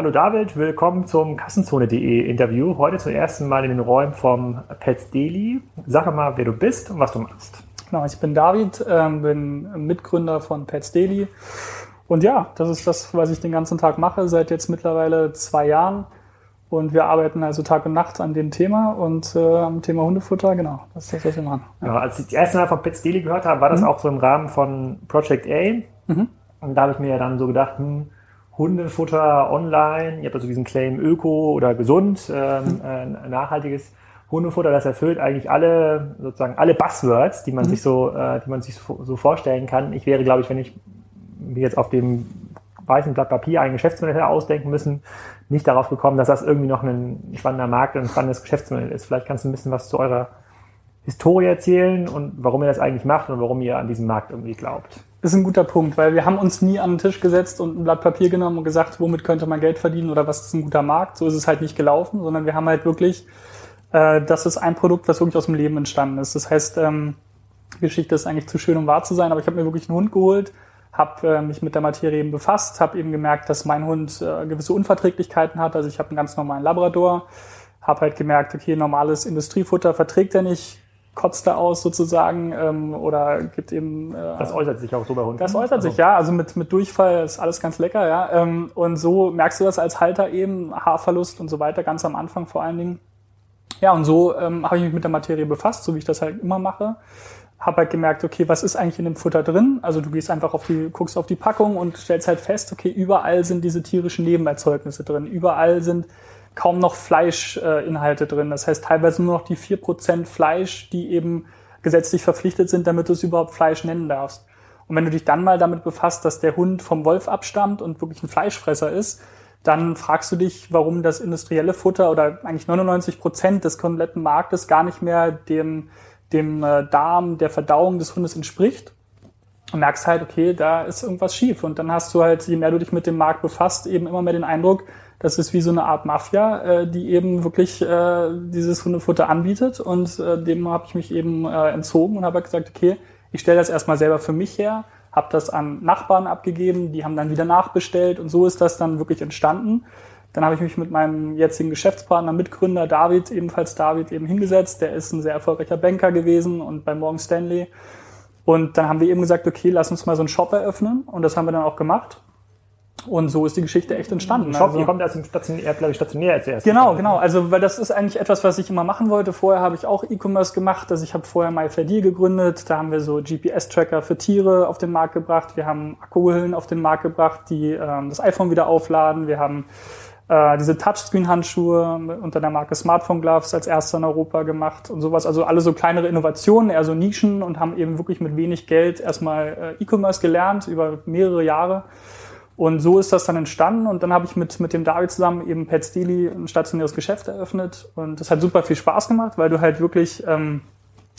Hallo David, willkommen zum Kassenzone.de Interview. Heute zum ersten Mal in den Räumen vom Pets Daily. Sag mal, wer du bist und was du machst. Genau, ich bin David, ähm, bin Mitgründer von Pets Daily. Und ja, das ist das, was ich den ganzen Tag mache, seit jetzt mittlerweile zwei Jahren. Und wir arbeiten also Tag und Nacht an dem Thema und äh, am Thema Hundefutter, genau, das ist das, was wir machen. Ja. Ja, als ich das erste Mal von Pets Daily gehört habe, war das mhm. auch so im Rahmen von Project A. Mhm. Und da habe ich mir ja dann so gedacht, hm, Hundefutter online, ihr habt also diesen Claim Öko oder gesund, ähm, mhm. äh, nachhaltiges Hundefutter, das erfüllt eigentlich alle, sozusagen alle Buzzwords, die man mhm. sich so, äh, die man sich so, so vorstellen kann. Ich wäre, glaube ich, wenn ich mir jetzt auf dem weißen Blatt Papier ein Geschäftsmodell ausdenken müssen, nicht darauf gekommen, dass das irgendwie noch ein spannender Markt und ein spannendes Geschäftsmodell ist. Vielleicht kannst du ein bisschen was zu eurer Historie erzählen und warum ihr das eigentlich macht und warum ihr an diesen Markt irgendwie glaubt. Ist ein guter Punkt, weil wir haben uns nie an den Tisch gesetzt und ein Blatt Papier genommen und gesagt, womit könnte man Geld verdienen oder was ist ein guter Markt. So ist es halt nicht gelaufen, sondern wir haben halt wirklich, äh, das ist ein Produkt, was wirklich aus dem Leben entstanden ist. Das heißt, ähm, Geschichte ist eigentlich zu schön, um wahr zu sein, aber ich habe mir wirklich einen Hund geholt, habe äh, mich mit der Materie eben befasst, habe eben gemerkt, dass mein Hund äh, gewisse Unverträglichkeiten hat. Also ich habe einen ganz normalen Labrador, habe halt gemerkt, okay, normales Industriefutter verträgt er nicht, kotzt er aus sozusagen ähm, oder gibt eben. Äh, das äußert sich auch so bei Hunden. Das äußert sich, also ja. Also mit, mit Durchfall ist alles ganz lecker, ja. Ähm, und so merkst du das als Halter eben, Haarverlust und so weiter, ganz am Anfang vor allen Dingen. Ja, und so ähm, habe ich mich mit der Materie befasst, so wie ich das halt immer mache. Habe halt gemerkt, okay, was ist eigentlich in dem Futter drin? Also du gehst einfach auf die, guckst auf die Packung und stellst halt fest, okay, überall sind diese tierischen Nebenerzeugnisse drin. Überall sind kaum noch Fleischinhalte äh, drin. Das heißt teilweise nur noch die vier Prozent Fleisch, die eben gesetzlich verpflichtet sind, damit du es überhaupt Fleisch nennen darfst. Und wenn du dich dann mal damit befasst, dass der Hund vom Wolf abstammt und wirklich ein Fleischfresser ist, dann fragst du dich, warum das industrielle Futter oder eigentlich 99 Prozent des kompletten Marktes gar nicht mehr dem, dem äh, Darm, der Verdauung des Hundes entspricht. Und merkst halt, okay, da ist irgendwas schief. Und dann hast du halt, je mehr du dich mit dem Markt befasst, eben immer mehr den Eindruck, das ist wie so eine Art Mafia, äh, die eben wirklich äh, dieses Hundefutter anbietet. Und äh, dem habe ich mich eben äh, entzogen und habe halt gesagt, okay, ich stelle das erstmal selber für mich her, habe das an Nachbarn abgegeben, die haben dann wieder nachbestellt und so ist das dann wirklich entstanden. Dann habe ich mich mit meinem jetzigen Geschäftspartner, Mitgründer David, ebenfalls David, eben hingesetzt. Der ist ein sehr erfolgreicher Banker gewesen und bei Morgan Stanley. Und dann haben wir eben gesagt, okay, lass uns mal so einen Shop eröffnen. Und das haben wir dann auch gemacht. Und so ist die Geschichte echt entstanden. Shop, also, ihr kommt aus dem stationär, glaube ich, stationär zuerst. Genau, genau. Also, weil das ist eigentlich etwas, was ich immer machen wollte. Vorher habe ich auch E-Commerce gemacht. Also, ich habe vorher MyFairDeal gegründet. Da haben wir so GPS-Tracker für Tiere auf den Markt gebracht. Wir haben Akkuhüllen auf den Markt gebracht, die ähm, das iPhone wieder aufladen. Wir haben äh, diese Touchscreen-Handschuhe unter der Marke Smartphone Gloves als erster in Europa gemacht und sowas. Also alle so kleinere Innovationen, eher so Nischen und haben eben wirklich mit wenig Geld erstmal äh, E-Commerce gelernt über mehrere Jahre. Und so ist das dann entstanden. Und dann habe ich mit, mit dem David zusammen eben Pets Daily ein stationäres Geschäft eröffnet. Und das hat super viel Spaß gemacht, weil du halt wirklich, ähm,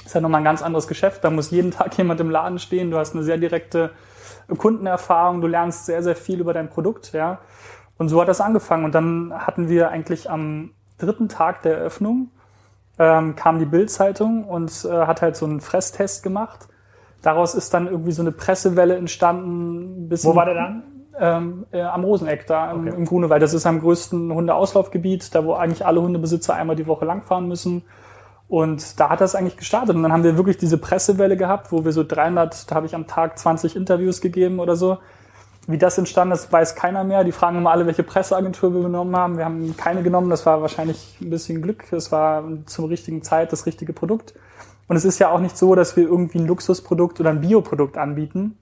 ist halt nochmal ein ganz anderes Geschäft. Da muss jeden Tag jemand im Laden stehen. Du hast eine sehr direkte Kundenerfahrung. Du lernst sehr, sehr viel über dein Produkt, ja. Und so hat das angefangen. Und dann hatten wir eigentlich am dritten Tag der Eröffnung, ähm, kam die Bildzeitung und äh, hat halt so einen Fresstest gemacht. Daraus ist dann irgendwie so eine Pressewelle entstanden. Wo war der dann? Ähm, äh, am Roseneck, da im, okay. im Grunewald. Das ist am größten Hundeauslaufgebiet, da wo eigentlich alle Hundebesitzer einmal die Woche langfahren müssen. Und da hat das eigentlich gestartet. Und dann haben wir wirklich diese Pressewelle gehabt, wo wir so 300, da habe ich am Tag 20 Interviews gegeben oder so. Wie das entstanden ist, weiß keiner mehr. Die fragen immer alle, welche Presseagentur wir genommen haben. Wir haben keine genommen. Das war wahrscheinlich ein bisschen Glück. Es war zur richtigen Zeit das richtige Produkt. Und es ist ja auch nicht so, dass wir irgendwie ein Luxusprodukt oder ein Bioprodukt anbieten,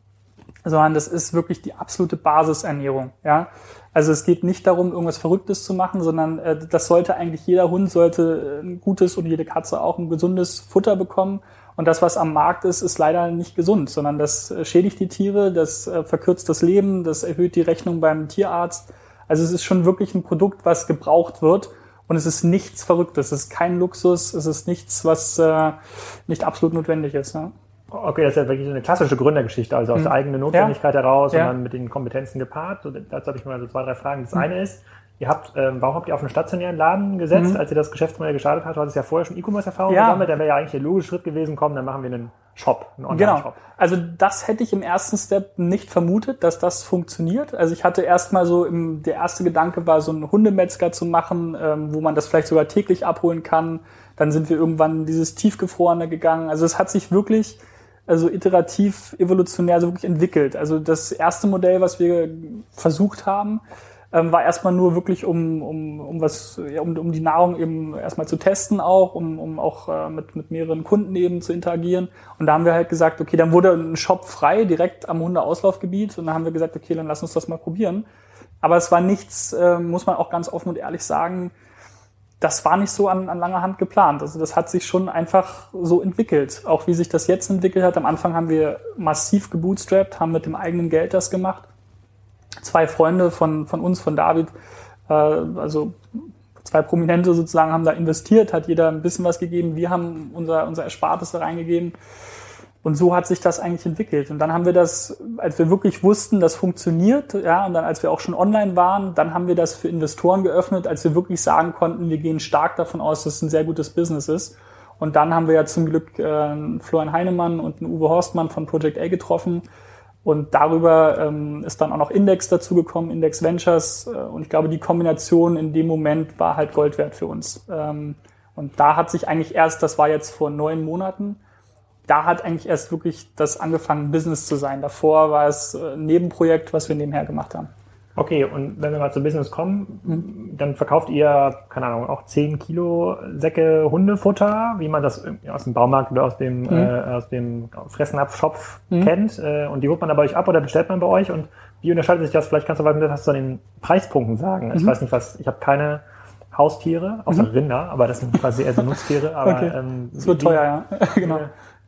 sondern das ist wirklich die absolute Basisernährung. Ja? Also es geht nicht darum, irgendwas Verrücktes zu machen, sondern äh, das sollte eigentlich jeder Hund sollte äh, ein gutes und jede Katze auch ein gesundes Futter bekommen. Und das, was am Markt ist, ist leider nicht gesund, sondern das äh, schädigt die Tiere, das äh, verkürzt das Leben, das erhöht die Rechnung beim Tierarzt. Also es ist schon wirklich ein Produkt, was gebraucht wird. Und es ist nichts Verrücktes, es ist kein Luxus, es ist nichts, was äh, nicht absolut notwendig ist. Ja? Okay, das ist ja wirklich eine klassische Gründergeschichte, also aus mhm. der eigenen Notwendigkeit ja. heraus ja. und dann mit den Kompetenzen gepaart. So, dazu habe ich mal so zwei, drei Fragen. Das mhm. eine ist, ihr habt, ähm, warum habt ihr auf einen stationären Laden gesetzt, mhm. als ihr das Geschäftsmodell gestartet habt? Du hattest ja vorher schon E-Commerce-Erfahrung ja. gesammelt, dann wäre ja eigentlich der logische Schritt gewesen, komm, dann machen wir einen Shop, ein Genau. Also das hätte ich im ersten Step nicht vermutet, dass das funktioniert. Also ich hatte erstmal so, im, der erste Gedanke war, so einen Hundemetzger zu machen, ähm, wo man das vielleicht sogar täglich abholen kann. Dann sind wir irgendwann in dieses Tiefgefrorene gegangen. Also es hat sich wirklich also iterativ, evolutionär so wirklich entwickelt. Also das erste Modell, was wir versucht haben, ähm, war erstmal nur wirklich um, um, um was, ja, um, um die Nahrung eben erstmal zu testen auch, um, um auch äh, mit, mit mehreren Kunden eben zu interagieren. Und da haben wir halt gesagt, okay, dann wurde ein Shop frei, direkt am Hundeauslaufgebiet. Und dann haben wir gesagt, okay, dann lass uns das mal probieren. Aber es war nichts, äh, muss man auch ganz offen und ehrlich sagen, das war nicht so an, an langer Hand geplant. Also das hat sich schon einfach so entwickelt. Auch wie sich das jetzt entwickelt hat. Am Anfang haben wir massiv gebootstrapped, haben mit dem eigenen Geld das gemacht. Zwei Freunde von, von uns, von David, äh, also zwei Prominente sozusagen, haben da investiert, hat jeder ein bisschen was gegeben. Wir haben unser, unser Erspartes da reingegeben. Und so hat sich das eigentlich entwickelt. Und dann haben wir das, als wir wirklich wussten, das funktioniert, ja, und dann als wir auch schon online waren, dann haben wir das für Investoren geöffnet, als wir wirklich sagen konnten, wir gehen stark davon aus, dass es ein sehr gutes Business ist. Und dann haben wir ja zum Glück äh, Florian Heinemann und einen Uwe Horstmann von Project A getroffen. Und darüber ähm, ist dann auch noch Index dazugekommen, Index Ventures. Äh, und ich glaube, die Kombination in dem Moment war halt Gold wert für uns. Ähm, und da hat sich eigentlich erst, das war jetzt vor neun Monaten, da hat eigentlich erst wirklich das angefangen, Business zu sein. Davor war es ein äh, Nebenprojekt, was wir nebenher gemacht haben. Okay, und wenn wir mal zu Business kommen, mhm. dann verkauft ihr, keine Ahnung, auch 10 Kilo Säcke Hundefutter, wie man das aus dem Baumarkt oder aus dem, mhm. äh, aus dem Fressnapf-Shop mhm. kennt. Äh, und die holt man dann bei euch ab oder bestellt man bei euch. Und wie unterscheidet sich das? Vielleicht kannst du was zu den Preispunkten sagen. Ich mhm. weiß nicht, was, ich habe keine Haustiere, außer mhm. Rinder, aber das sind quasi eher so Nutztiere. Aber, okay. ähm, das wird teuer, ja. genau.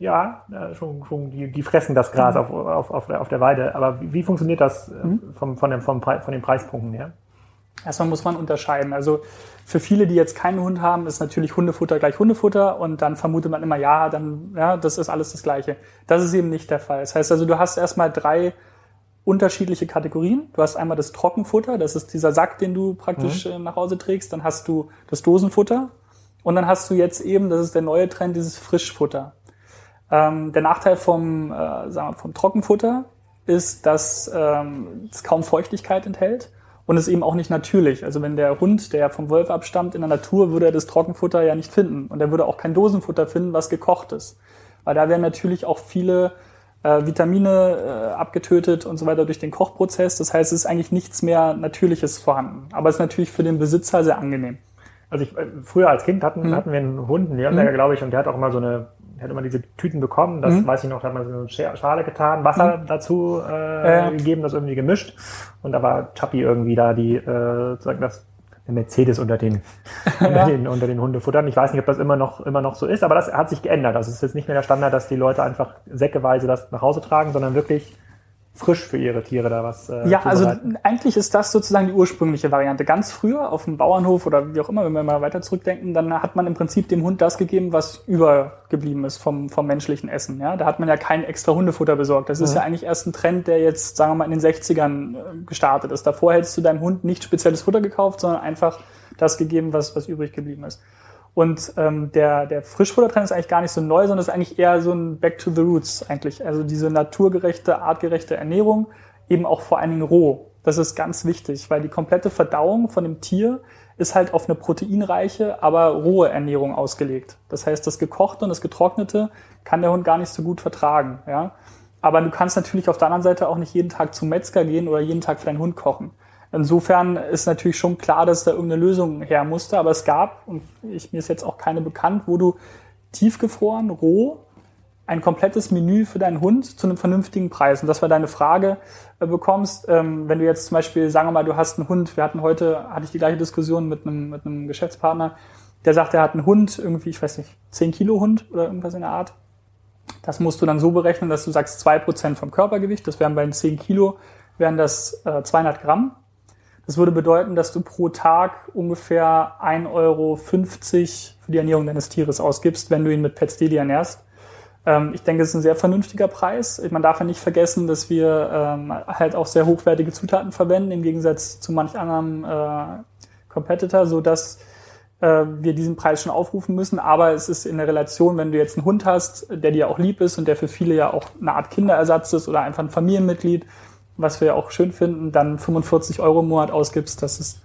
Ja, schon, schon die, die fressen das Gras mhm. auf, auf, auf, der, auf der Weide. Aber wie, wie funktioniert das äh, mhm. vom, von, dem, vom, von den Preispunkten her? Erstmal muss man unterscheiden. Also für viele, die jetzt keinen Hund haben, ist natürlich Hundefutter gleich Hundefutter und dann vermutet man immer, ja, dann, ja, das ist alles das Gleiche. Das ist eben nicht der Fall. Das heißt also, du hast erstmal drei unterschiedliche Kategorien. Du hast einmal das Trockenfutter, das ist dieser Sack, den du praktisch mhm. Äh, nach Hause trägst. Dann hast du das Dosenfutter und dann hast du jetzt eben, das ist der neue Trend, dieses Frischfutter. Ähm, der Nachteil vom, äh, sagen wir, vom Trockenfutter ist, dass ähm, es kaum Feuchtigkeit enthält und es eben auch nicht natürlich. Also wenn der Hund, der vom Wolf abstammt, in der Natur würde er das Trockenfutter ja nicht finden und er würde auch kein Dosenfutter finden, was gekocht ist. Weil da werden natürlich auch viele äh, Vitamine äh, abgetötet und so weiter durch den Kochprozess. Das heißt, es ist eigentlich nichts mehr Natürliches vorhanden. Aber es ist natürlich für den Besitzer sehr angenehm. Also ich, äh, früher als Kind hatten, mhm. hatten wir einen Hund, einen Nürnberger, mhm. glaube ich, und der hat auch immer so eine hat immer diese Tüten bekommen, das mhm. weiß ich noch, da hat man so eine Schale getan, Wasser mhm. dazu äh, äh. gegeben, das irgendwie gemischt. Und da war Chappie irgendwie da, die äh, sagen das der Mercedes unter den, unter den, unter den Hundefuttern. Ich weiß nicht, ob das immer noch, immer noch so ist, aber das hat sich geändert. Also es ist jetzt nicht mehr der Standard, dass die Leute einfach säckeweise das nach Hause tragen, sondern wirklich frisch für ihre Tiere da was. Äh, ja, also eigentlich ist das sozusagen die ursprüngliche Variante. Ganz früher auf dem Bauernhof oder wie auch immer, wenn wir mal weiter zurückdenken, dann hat man im Prinzip dem Hund das gegeben, was übergeblieben ist vom, vom menschlichen Essen. Ja, da hat man ja kein extra Hundefutter besorgt. Das mhm. ist ja eigentlich erst ein Trend, der jetzt, sagen wir mal, in den 60ern äh, gestartet ist. Davor hättest du deinem Hund nicht spezielles Futter gekauft, sondern einfach das gegeben, was, was übrig geblieben ist. Und ähm, der, der Frischfuttertrend ist eigentlich gar nicht so neu, sondern ist eigentlich eher so ein Back to the Roots eigentlich. Also diese naturgerechte, artgerechte Ernährung, eben auch vor allen Dingen roh. Das ist ganz wichtig, weil die komplette Verdauung von dem Tier ist halt auf eine proteinreiche, aber rohe Ernährung ausgelegt. Das heißt, das gekochte und das getrocknete kann der Hund gar nicht so gut vertragen. Ja? Aber du kannst natürlich auf der anderen Seite auch nicht jeden Tag zum Metzger gehen oder jeden Tag für deinen Hund kochen. Insofern ist natürlich schon klar, dass da irgendeine Lösung her musste, aber es gab, und ich, mir ist jetzt auch keine bekannt, wo du tiefgefroren, roh, ein komplettes Menü für deinen Hund zu einem vernünftigen Preis. Und das war deine Frage äh, bekommst, ähm, wenn du jetzt zum Beispiel, sagen wir mal, du hast einen Hund, wir hatten heute, hatte ich die gleiche Diskussion mit einem, mit einem Geschäftspartner, der sagt, er hat einen Hund, irgendwie, ich weiß nicht, 10 Kilo Hund oder irgendwas in der Art. Das musst du dann so berechnen, dass du sagst, zwei Prozent vom Körpergewicht, das wären bei den 10 Kilo, wären das äh, 200 Gramm. Das würde bedeuten, dass du pro Tag ungefähr 1,50 Euro für die Ernährung deines Tieres ausgibst, wenn du ihn mit Pets Daily ernährst. Ähm, ich denke, es ist ein sehr vernünftiger Preis. Man darf ja nicht vergessen, dass wir ähm, halt auch sehr hochwertige Zutaten verwenden, im Gegensatz zu manch anderem äh, Competitor, so dass äh, wir diesen Preis schon aufrufen müssen. Aber es ist in der Relation, wenn du jetzt einen Hund hast, der dir auch lieb ist und der für viele ja auch eine Art Kinderersatz ist oder einfach ein Familienmitglied, was wir ja auch schön finden, dann 45 Euro im Monat ausgibst, das ist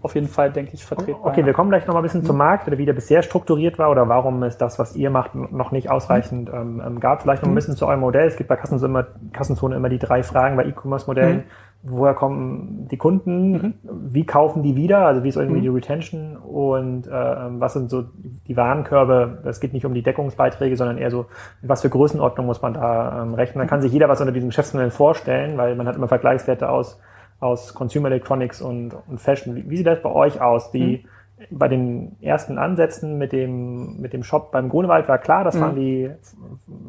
auf jeden Fall, denke ich, vertretbar. Okay, wir kommen gleich noch mal ein bisschen mhm. zum Markt oder wie der bisher strukturiert war oder warum es das, was ihr macht, noch nicht ausreichend mhm. ähm, gab. Vielleicht noch ein mhm. bisschen zu eurem Modell. Es gibt bei Kassenzone immer, Kassenzone immer die drei Fragen bei E-Commerce-Modellen. Mhm. Woher kommen die Kunden? Mhm. Wie kaufen die wieder? Also wie ist irgendwie mhm. die Retention? Und äh, was sind so die Warenkörbe? Es geht nicht um die Deckungsbeiträge, sondern eher so, was für Größenordnung muss man da ähm, rechnen? Dann kann sich jeder was unter diesem Geschäftsmodell vorstellen, weil man hat immer Vergleichswerte aus aus Consumer Electronics und, und Fashion. Wie, wie sieht das bei euch aus? Die, mhm. Bei den ersten Ansätzen mit dem, mit dem Shop beim Grunewald war klar, das mhm. waren die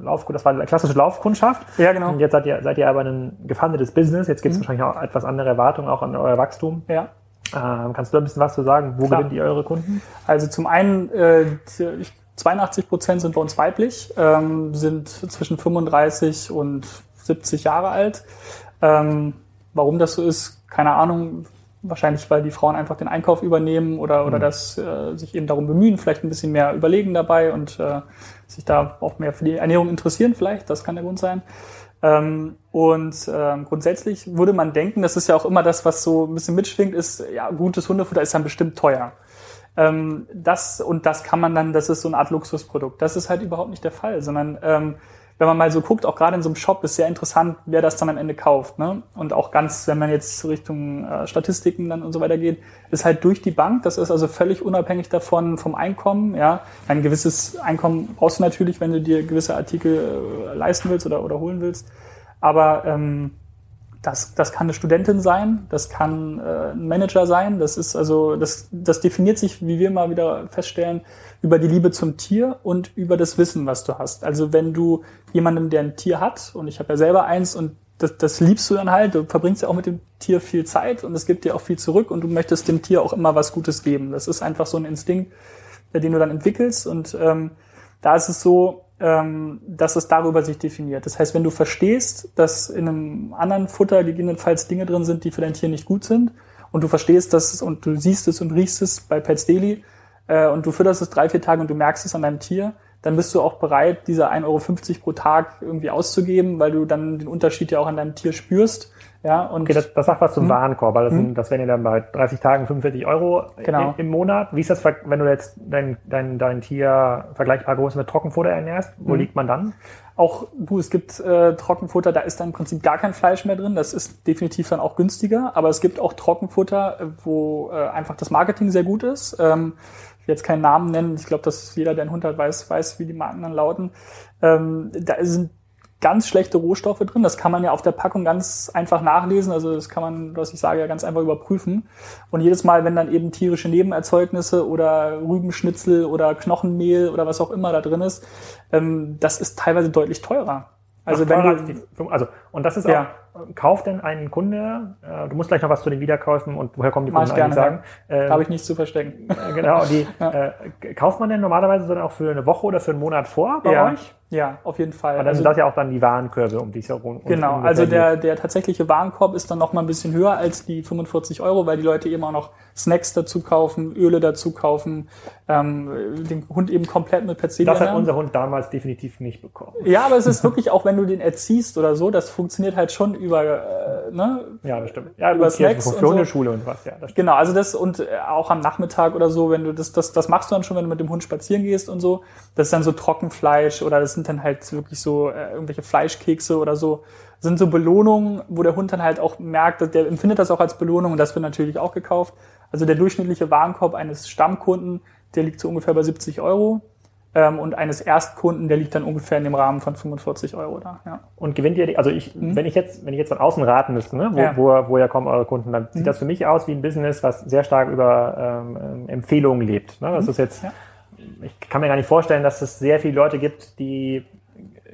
Lauf, das war die klassische Laufkundschaft. Ja, genau. Und jetzt seid ihr, seid ihr aber ein gefundetes Business. Jetzt gibt es mhm. wahrscheinlich auch etwas andere Erwartungen auch an euer Wachstum. Ja. Ähm, kannst du ein bisschen was zu sagen? Wo Klar. gewinnt ihr eure Kunden? Also zum einen, äh, 82 Prozent sind bei uns weiblich, ähm, sind zwischen 35 und 70 Jahre alt. Ähm, Warum das so ist, keine Ahnung. Wahrscheinlich, weil die Frauen einfach den Einkauf übernehmen oder, oder mhm. das äh, sich eben darum bemühen, vielleicht ein bisschen mehr überlegen dabei und äh, sich da auch mehr für die Ernährung interessieren, vielleicht. Das kann der Grund sein. Ähm, und ähm, grundsätzlich würde man denken, das ist ja auch immer das, was so ein bisschen mitschwingt, ist, ja, gutes Hundefutter ist dann bestimmt teuer. Ähm, das und das kann man dann, das ist so eine Art Luxusprodukt. Das ist halt überhaupt nicht der Fall, sondern ähm, wenn man mal so guckt, auch gerade in so einem Shop ist sehr interessant, wer das dann am Ende kauft. Ne? Und auch ganz, wenn man jetzt Richtung äh, Statistiken dann und so weiter geht, ist halt durch die Bank, das ist also völlig unabhängig davon vom Einkommen. Ja, Ein gewisses Einkommen brauchst du natürlich, wenn du dir gewisse Artikel äh, leisten willst oder, oder holen willst. Aber ähm, das, das kann eine Studentin sein, das kann äh, ein Manager sein, das ist also, das, das definiert sich, wie wir mal wieder feststellen, über die Liebe zum Tier und über das Wissen, was du hast. Also wenn du jemandem, der ein Tier hat, und ich habe ja selber eins und das, das liebst du dann halt, du verbringst ja auch mit dem Tier viel Zeit und es gibt dir auch viel zurück und du möchtest dem Tier auch immer was Gutes geben. Das ist einfach so ein Instinkt, den du dann entwickelst und ähm, da ist es so, ähm, dass es darüber sich definiert. Das heißt, wenn du verstehst, dass in einem anderen Futter gegebenenfalls Dinge drin sind, die für dein Tier nicht gut sind, und du verstehst das und du siehst es und riechst es bei Pets Daily äh, und du fütterst es drei, vier Tage und du merkst es an deinem Tier, dann bist du auch bereit, diese 1,50 Euro pro Tag irgendwie auszugeben, weil du dann den Unterschied ja auch an deinem Tier spürst ja, und okay, das, das sagt was zum hm. Warenkorb, weil das, hm. sind, das wären ja dann bei 30 Tagen 45 Euro genau. im, im, Monat. Wie ist das, wenn du jetzt dein, dein, dein Tier vergleichbar groß mit Trockenfutter ernährst? Wo hm. liegt man dann? Auch, du, es gibt äh, Trockenfutter, da ist dann im Prinzip gar kein Fleisch mehr drin. Das ist definitiv dann auch günstiger. Aber es gibt auch Trockenfutter, wo äh, einfach das Marketing sehr gut ist. Ähm, ich will jetzt keinen Namen nennen. Ich glaube, dass jeder, der einen Hund hat, weiß, weiß, wie die Marken dann lauten. Ähm, da sind ganz schlechte Rohstoffe drin. Das kann man ja auf der Packung ganz einfach nachlesen. Also das kann man, was ich sage, ja ganz einfach überprüfen. Und jedes Mal, wenn dann eben tierische Nebenerzeugnisse oder Rübenschnitzel oder Knochenmehl oder was auch immer da drin ist, ähm, das ist teilweise deutlich teurer. Also Ach, wenn du, also und das ist ja. auch, kauft denn ein Kunde, äh, du musst gleich noch was zu den Wiederkäufen und woher kommen die Kunden eigentlich sagen. Äh, da habe ich nichts zu verstecken. Äh, genau, die ja. äh, kauft man denn normalerweise dann auch für eine Woche oder für einen Monat vor bei ja. euch? Ja, auf jeden Fall. Aber dann also, sind das ja auch dann die Warenkörbe, um es herum Genau, um also der, der tatsächliche Warenkorb ist dann noch mal ein bisschen höher als die 45 Euro, weil die Leute eben auch noch Snacks dazu kaufen, Öle dazu kaufen, ähm, den Hund eben komplett mit Perzilien. Das hat unser Hund damals definitiv nicht bekommen. Ja, aber es ist wirklich auch, wenn du den erziehst oder so, das funktioniert halt schon über, äh, ne? Ja, das stimmt. Ja, über Snacks und so. Schule und was, ja. Das genau, also das und äh, auch am Nachmittag oder so, wenn du das, das, das machst du dann schon, wenn du mit dem Hund spazieren gehst und so. Das ist dann so Trockenfleisch oder das sind dann halt wirklich so äh, irgendwelche Fleischkekse oder so sind so Belohnungen, wo der Hund dann halt auch merkt, der empfindet das auch als Belohnung und das wird natürlich auch gekauft. Also der durchschnittliche Warenkorb eines Stammkunden, der liegt so ungefähr bei 70 Euro. Ähm, und eines Erstkunden, der liegt dann ungefähr in dem Rahmen von 45 Euro da. Ja. Und gewinnt ihr, also ich, mhm. wenn ich jetzt, wenn ich jetzt von außen raten müsste, ne, wo, ja. wo, woher kommen eure Kunden, dann sieht mhm. das für mich aus wie ein Business, was sehr stark über ähm, Empfehlungen lebt. Ne? Das mhm. ist jetzt, ja. ich kann mir gar nicht vorstellen, dass es sehr viele Leute gibt, die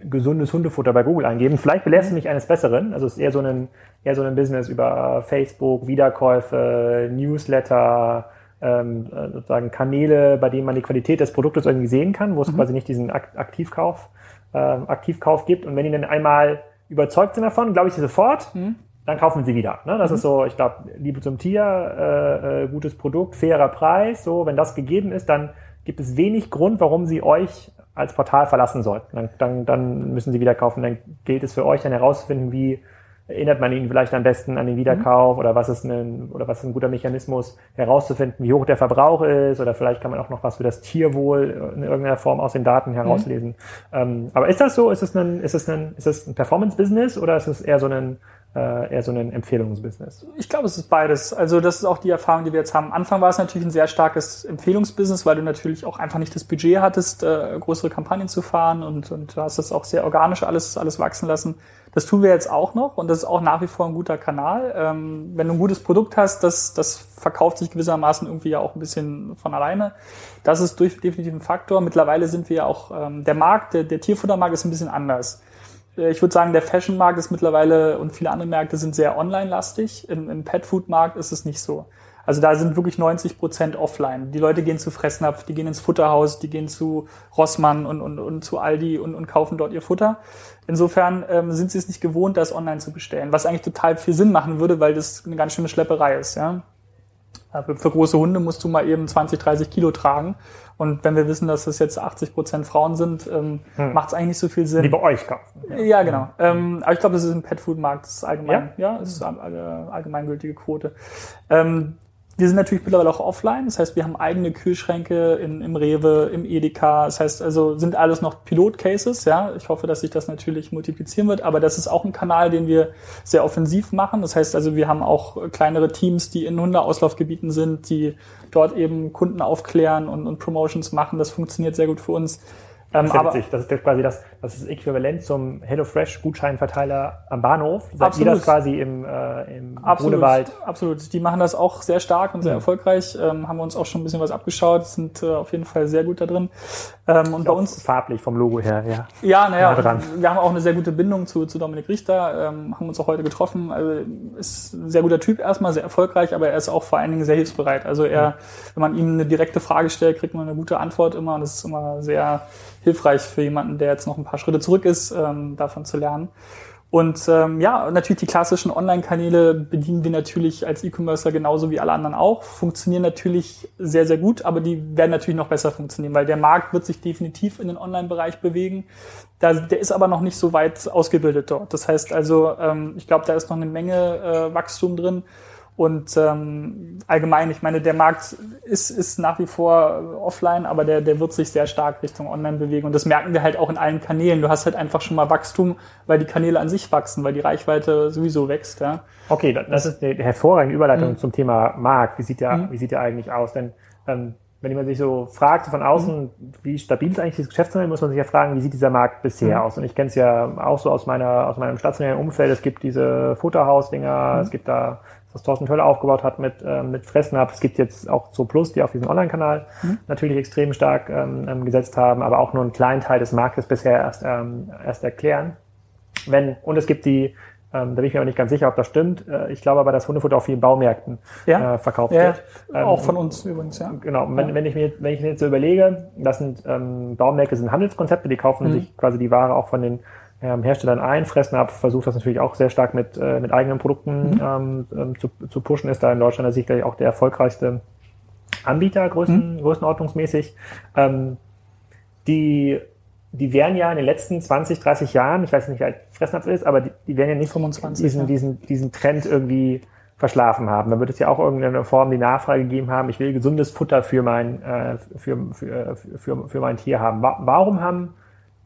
gesundes Hundefutter bei Google eingeben. Vielleicht belässt mhm. mich eines Besseren. Also es ist eher so ein, eher so ein Business über Facebook, Wiederkäufe, Newsletter, ähm, äh, sozusagen Kanäle, bei denen man die Qualität des Produktes irgendwie sehen kann, wo es mhm. quasi nicht diesen Aktivkauf, äh, Aktivkauf gibt. Und wenn die dann einmal überzeugt sind davon, glaube ich sie sofort. Mhm. dann kaufen sie wieder. Ne? Das mhm. ist so, ich glaube, Liebe zum Tier, äh, äh, gutes Produkt, fairer Preis. So, wenn das gegeben ist, dann gibt es wenig Grund, warum sie euch als Portal verlassen sollten. Dann, dann, dann müssen sie wieder kaufen. Dann gilt es für euch dann herauszufinden, wie erinnert man ihn vielleicht am besten an den Wiederkauf mhm. oder was ist ein oder was ist ein guter Mechanismus herauszufinden, wie hoch der Verbrauch ist oder vielleicht kann man auch noch was für das Tierwohl in irgendeiner Form aus den Daten mhm. herauslesen. Mhm. Ähm, aber ist das so? Ist es ein ist es ein ist es ein Performance Business oder ist es eher so ein eher so ein Empfehlungsbusiness? Ich glaube, es ist beides. Also das ist auch die Erfahrung, die wir jetzt haben. Am Anfang war es natürlich ein sehr starkes Empfehlungsbusiness, weil du natürlich auch einfach nicht das Budget hattest, äh, größere Kampagnen zu fahren und, und du hast das auch sehr organisch alles, alles wachsen lassen. Das tun wir jetzt auch noch und das ist auch nach wie vor ein guter Kanal. Ähm, wenn du ein gutes Produkt hast, das, das verkauft sich gewissermaßen irgendwie ja auch ein bisschen von alleine. Das ist durch, definitiv ein Faktor. Mittlerweile sind wir ja auch, ähm, der Markt, der, der Tierfuttermarkt ist ein bisschen anders. Äh, ich würde sagen, der Fashion-Markt ist mittlerweile und viele andere Märkte sind sehr online-lastig. Im, im Pet-Food-Markt ist es nicht so. Also da sind wirklich 90 Prozent offline. Die Leute gehen zu Fressnapf, die gehen ins Futterhaus, die gehen zu Rossmann und, und, und zu Aldi und, und kaufen dort ihr Futter. Insofern ähm, sind sie es nicht gewohnt, das online zu bestellen, was eigentlich total viel Sinn machen würde, weil das eine ganz schöne Schlepperei ist. Ja? Für große Hunde musst du mal eben 20, 30 Kilo tragen. Und wenn wir wissen, dass es jetzt 80 Prozent Frauen sind, ähm, hm. macht es eigentlich nicht so viel Sinn. Die bei euch kaufen. Ja, ja genau. Ähm, aber ich glaube, das ist im Pet-Food-Markt, allgemein, ja, ja das ist eine allgemeingültige Quote. Ähm, wir sind natürlich mittlerweile auch offline, das heißt, wir haben eigene Kühlschränke in, im Rewe, im Edeka, das heißt also, sind alles noch Pilot-Cases, ja. Ich hoffe, dass sich das natürlich multiplizieren wird, aber das ist auch ein Kanal, den wir sehr offensiv machen. Das heißt also, wir haben auch kleinere Teams, die in Hundeauslaufgebieten sind, die dort eben Kunden aufklären und, und Promotions machen. Das funktioniert sehr gut für uns. Ähm, das, aber, das ist quasi das, das ist äquivalent zum HelloFresh Gutscheinverteiler am Bahnhof. Seid absolut. ihr das quasi im, äh, im absolut, Grunewald? Absolut. Die machen das auch sehr stark und sehr mhm. erfolgreich. Ähm, haben wir uns auch schon ein bisschen was abgeschaut. Sind äh, auf jeden Fall sehr gut da drin. Ähm, und bei uns farblich vom Logo her, ja. Ja, naja, wir haben auch eine sehr gute Bindung zu, zu Dominik Richter. Ähm, haben uns auch heute getroffen. Also ist ein sehr guter Typ erstmal, sehr erfolgreich, aber er ist auch vor allen Dingen sehr hilfsbereit. Also er, mhm. wenn man ihm eine direkte Frage stellt, kriegt man eine gute Antwort immer und das ist immer sehr hilfreich für jemanden, der jetzt noch ein paar Schritte zurück ist, ähm, davon zu lernen. Und ähm, ja, natürlich die klassischen Online-Kanäle bedienen wir natürlich als E-Commercer genauso wie alle anderen auch. Funktionieren natürlich sehr, sehr gut, aber die werden natürlich noch besser funktionieren, weil der Markt wird sich definitiv in den Online-Bereich bewegen. Da, der ist aber noch nicht so weit ausgebildet dort. Das heißt also, ähm, ich glaube, da ist noch eine Menge äh, Wachstum drin. Und ähm, allgemein, ich meine, der Markt ist, ist nach wie vor offline, aber der, der wird sich sehr stark Richtung Online bewegen. Und das merken wir halt auch in allen Kanälen. Du hast halt einfach schon mal Wachstum, weil die Kanäle an sich wachsen, weil die Reichweite sowieso wächst. Ja. Okay, das ist eine hervorragende Überleitung mhm. zum Thema Markt. Wie sieht der, mhm. wie sieht der eigentlich aus? Denn ähm, wenn man sich so fragt, so von außen, mhm. wie stabil ist eigentlich das Geschäftsmodell, muss man sich ja fragen, wie sieht dieser Markt bisher mhm. aus? Und ich kenne es ja auch so aus meiner, aus meinem stationären Umfeld. Es gibt diese Futterhaus-Dinger, mhm. es gibt da was Thorsten Tölle aufgebaut hat mit, äh, mit Fressnapf. Es gibt jetzt auch Zo Plus, die auf diesem Online-Kanal mhm. natürlich extrem stark ähm, ähm, gesetzt haben, aber auch nur einen kleinen Teil des Marktes bisher erst, ähm, erst erklären. Wenn, und es gibt die, ähm, da bin ich mir aber nicht ganz sicher, ob das stimmt. Äh, ich glaube aber, dass Hundefutter auf vielen Baumärkten ja? äh, verkauft ja, wird. Ähm, auch von uns übrigens, ja. Genau. Wenn, ja. wenn ich mir, wenn ich mir jetzt so überlege, das sind ähm, Baumärkte sind Handelskonzepte, die kaufen mhm. sich quasi die Ware auch von den ähm, Herstellern ein. Fressnapf versucht das natürlich auch sehr stark mit, äh, mit eigenen Produkten mhm. ähm, ähm zu, zu pushen, ist da in Deutschland sicherlich auch der erfolgreichste Anbieter, größten, mhm. größenordnungsmäßig. Ähm, die, die werden ja in den letzten 20, 30 Jahren, ich weiß nicht, wie alt Fressnapf ist, aber die, die werden ja nicht 25, diesen, ja. diesen, diesen Trend irgendwie verschlafen haben. Da wird es ja auch irgendeine Form die Nachfrage gegeben haben, ich will gesundes Futter für mein, äh, für, für, für, für mein Tier haben. Warum haben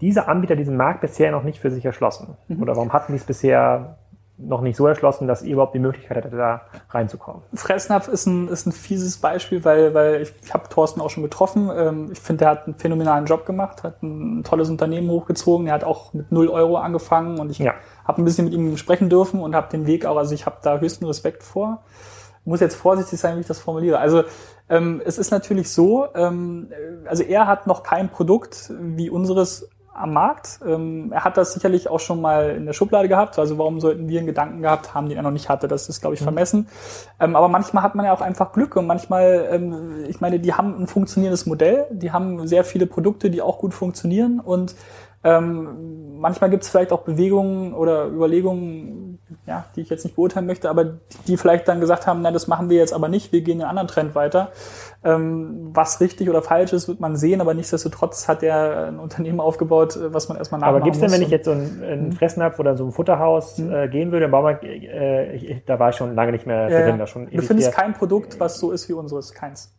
diese Anbieter diesen Markt bisher noch nicht für sich erschlossen? Mhm. Oder warum hatten die es bisher noch nicht so erschlossen, dass ihr überhaupt die Möglichkeit hättet, da reinzukommen? Fressnapf ist ein, ist ein fieses Beispiel, weil, weil ich, ich habe Thorsten auch schon getroffen. Ähm, ich finde, der hat einen phänomenalen Job gemacht, hat ein tolles Unternehmen hochgezogen. Er hat auch mit null Euro angefangen und ich ja. habe ein bisschen mit ihm sprechen dürfen und habe den Weg auch, also ich habe da höchsten Respekt vor. Ich muss jetzt vorsichtig sein, wie ich das formuliere. Also ähm, es ist natürlich so, ähm, also er hat noch kein Produkt wie unseres am Markt. Ähm, er hat das sicherlich auch schon mal in der Schublade gehabt. Also warum sollten wir einen Gedanken gehabt haben, den er noch nicht hatte? Das ist, glaube ich, mhm. vermessen. Ähm, aber manchmal hat man ja auch einfach Glück und manchmal, ähm, ich meine, die haben ein funktionierendes Modell, die haben sehr viele Produkte, die auch gut funktionieren und ähm, manchmal gibt es vielleicht auch Bewegungen oder Überlegungen, ja, die ich jetzt nicht beurteilen möchte, aber die vielleicht dann gesagt haben, nein, das machen wir jetzt aber nicht, wir gehen einen anderen Trend weiter. Ähm, was richtig oder falsch ist, wird man sehen, aber nichtsdestotrotz hat er ein Unternehmen aufgebaut, äh, was man erstmal nachmachen Aber gibt es denn, wenn ich jetzt so ein, ein mhm. Fressnapf oder so ein Futterhaus mhm. äh, gehen würde, Baumarkt, äh, ich, da war ich schon lange nicht mehr drin. Da schon du findest kein Produkt, was so ist wie unseres, keins.